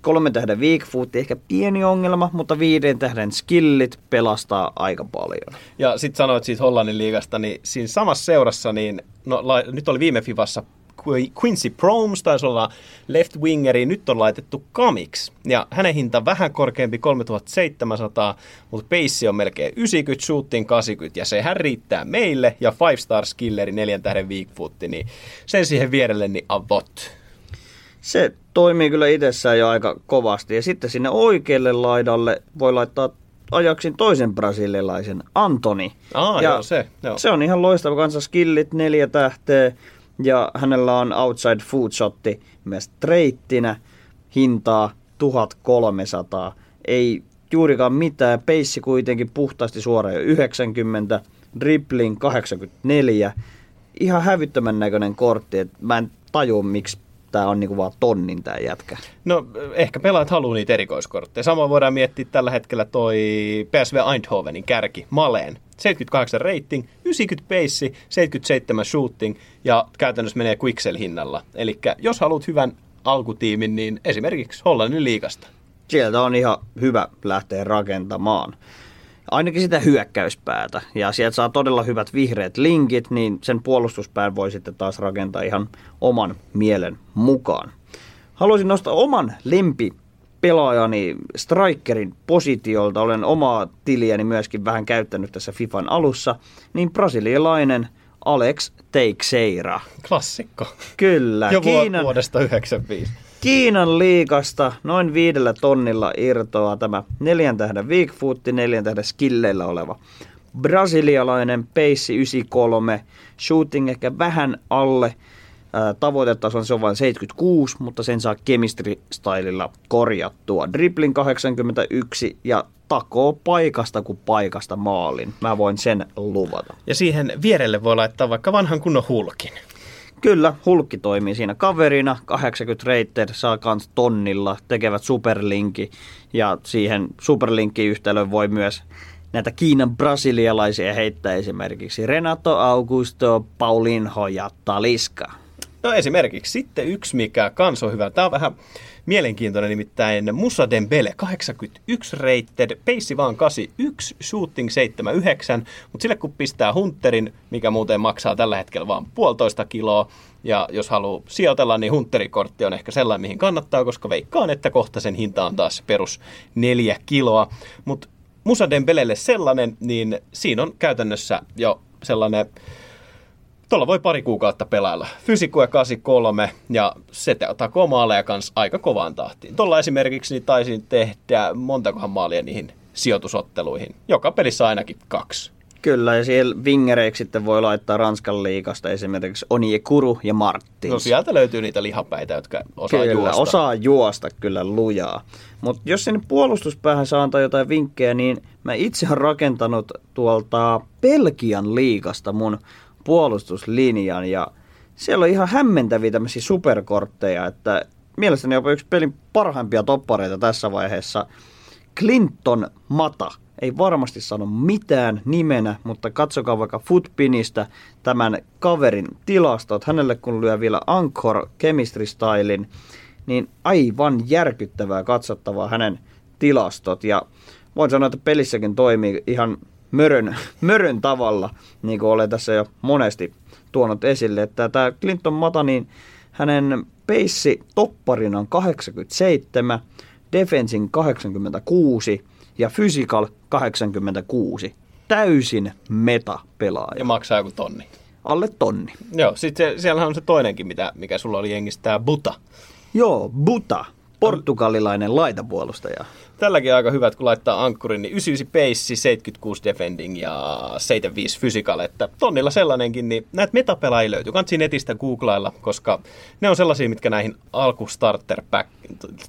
Kolmen tähden weak foot, ehkä pieni ongelma, mutta viiden tähden skillit pelastaa aika paljon. Ja sitten sanoit siitä Hollannin liigasta, niin siinä samassa seurassa, niin no, la, nyt oli viime Fivassa Qu- Quincy Promes, taisi olla left wingeri, nyt on laitettu Kamix. Ja hänen hinta vähän korkeampi 3700, mutta pace on melkein 90, shooting 80, ja sehän riittää meille, ja 5 star skilleri, neljän tähden weak foot, niin sen siihen vierelle, niin avot. Se toimii kyllä itsessään jo aika kovasti. Ja sitten sinne oikealle laidalle voi laittaa ajaksin toisen brasilialaisen, Antoni. Aa, ja joo, se, joo. se on ihan loistava kanssa skillit, neljä tähteä. Ja hänellä on outside food shotti myös treittinä, hintaa 1300. Ei juurikaan mitään, peissi kuitenkin puhtaasti suoraan jo 90, dribbling 84. Ihan hävyttömän näköinen kortti, että mä en tajua miksi tää on niinku vaan tonnin tää jätkä. No ehkä pelaat haluaa niitä erikoiskortteja. Samoin voidaan miettiä tällä hetkellä toi PSV Eindhovenin kärki, Maleen. 78 rating, 90 pace, 77 shooting ja käytännössä menee Quixel hinnalla. Eli jos haluat hyvän alkutiimin, niin esimerkiksi Hollannin liigasta. Sieltä on ihan hyvä lähteä rakentamaan. Ainakin sitä hyökkäyspäätä. Ja sieltä saa todella hyvät vihreät linkit, niin sen puolustuspään voi sitten taas rakentaa ihan oman mielen mukaan. Haluaisin nostaa oman lempi pelaajani strikerin positiolta. Olen omaa tiliäni myöskin vähän käyttänyt tässä FIFAn alussa. Niin brasilialainen Alex Teixeira. Klassikko. Kyllä. Jo Kiinan, vuodesta 95. Kiinan liikasta noin viidellä tonnilla irtoaa tämä neljän tähden weakfootti, neljän tähden skilleillä oleva brasilialainen peissi 93, shooting ehkä vähän alle, tavoitetason se on vain 76, mutta sen saa chemistry stylilla korjattua. Dribbling 81 ja takoo paikasta kuin paikasta maalin. Mä voin sen luvata. Ja siihen vierelle voi laittaa vaikka vanhan kunnon hulkin. Kyllä, Hulkki toimii siinä kaverina, 80 rated, saa kans tonnilla, tekevät superlinki ja siihen superlinkki-yhtälön voi myös näitä Kiinan brasilialaisia heittää esimerkiksi Renato Augusto, Paulinho ja Taliska. No esimerkiksi sitten yksi, mikä kans on hyvä. Tämä on vähän mielenkiintoinen nimittäin Musa Dembele, 81 rated, peissi vaan 81, shooting 79, mutta sille kun pistää Hunterin, mikä muuten maksaa tällä hetkellä vaan puolitoista kiloa, ja jos haluaa sijoitella, niin Hunterikortti on ehkä sellainen, mihin kannattaa, koska veikkaan, että kohta sen hinta on taas perus neljä kiloa. Mutta Musa Dembelelle sellainen, niin siinä on käytännössä jo sellainen Tuolla voi pari kuukautta pelailla. Fysikue 83 ja se takoo maaleja kanssa aika kovaan tahtiin. Tuolla esimerkiksi niin taisin tehdä montakohan maalia niihin sijoitusotteluihin. Joka pelissä ainakin kaksi. Kyllä, ja siellä vingereiksi sitten voi laittaa Ranskan liikasta esimerkiksi Oniekuru ja Martins. No sieltä löytyy niitä lihapäitä, jotka osaa kyllä, juosta. osaa juosta kyllä lujaa. Mutta jos sinne puolustuspäähän saa antaa jotain vinkkejä, niin mä itse olen rakentanut tuolta Belgian liigasta mun puolustuslinjan ja siellä on ihan hämmentäviä tämmöisiä superkortteja, että mielestäni jopa yksi pelin parhaimpia toppareita tässä vaiheessa. Clinton Mata. Ei varmasti sano mitään nimenä, mutta katsokaa vaikka Footpinistä tämän kaverin tilastot. Hänelle kun lyö vielä Anchor Chemistry Stylin, niin aivan järkyttävää katsottavaa hänen tilastot. Ja voin sanoa, että pelissäkin toimii ihan mörön, mörön tavalla, niin kuin olen tässä jo monesti tuonut esille. Että tämä Clinton Mata, niin hänen peissi topparina on 87, defensin 86 ja physical 86. Täysin meta-pelaaja. Ja maksaa joku tonni. Alle tonni. Joo, sitten siellähän on se toinenkin, mitä, mikä sulla oli jengistä, tämä Buta. Joo, Buta, portugalilainen laitapuolustaja. Tälläkin aika hyvät, kun laittaa ankkurin, niin 99 pace, 76 defending ja 75 physical, että tonnilla sellainenkin, niin näitä metapelaajia löytyy. Kannattaa netistä googlailla, koska ne on sellaisia, mitkä näihin alku starter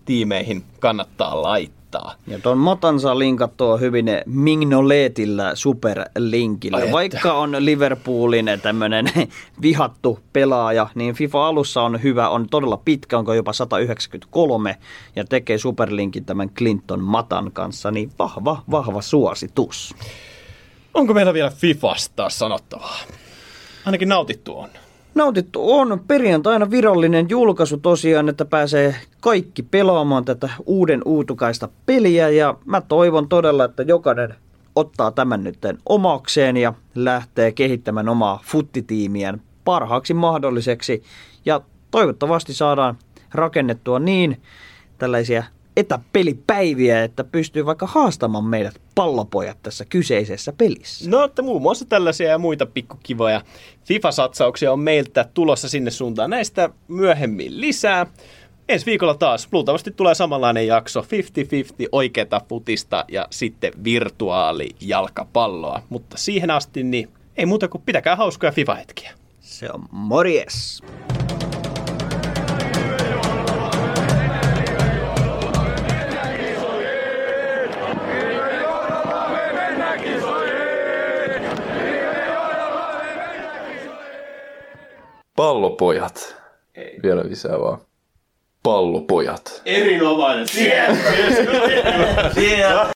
tiimeihin kannattaa laittaa. Ja tuon Motan saa linkattua hyvin Mignoletillä superlinkillä. Ai Vaikka että. on Liverpoolin tämmöinen vihattu pelaaja, niin FIFA alussa on hyvä, on todella pitkä, onko jopa 193 ja tekee superlinkin tämän Clinton Matan kanssa, niin vahva, vahva suositus. Onko meillä vielä Fifasta sanottavaa? Ainakin nautittu on. Nautittu on. Perjantaina virallinen julkaisu tosiaan, että pääsee kaikki pelaamaan tätä uuden uutukaista peliä ja mä toivon todella, että jokainen ottaa tämän nyt omakseen ja lähtee kehittämään omaa futtitiimiään parhaaksi mahdolliseksi ja toivottavasti saadaan rakennettua niin tällaisia etäpelipäiviä, että pystyy vaikka haastamaan meidät pallopojat tässä kyseisessä pelissä. No, että muun muassa tällaisia ja muita pikkukivoja FIFA-satsauksia on meiltä tulossa sinne suuntaan. Näistä myöhemmin lisää. Ensi viikolla taas luultavasti tulee samanlainen jakso, 50-50 oikeata futista ja sitten virtuaalijalkapalloa. Mutta siihen asti niin ei muuta kuin pitäkää hauskoja FIFA-hetkiä. Se on morjes! Pallopojat. Ei. Vielä lisää vaan. Pallopojat. Erinomainen. Siellä. Siellä.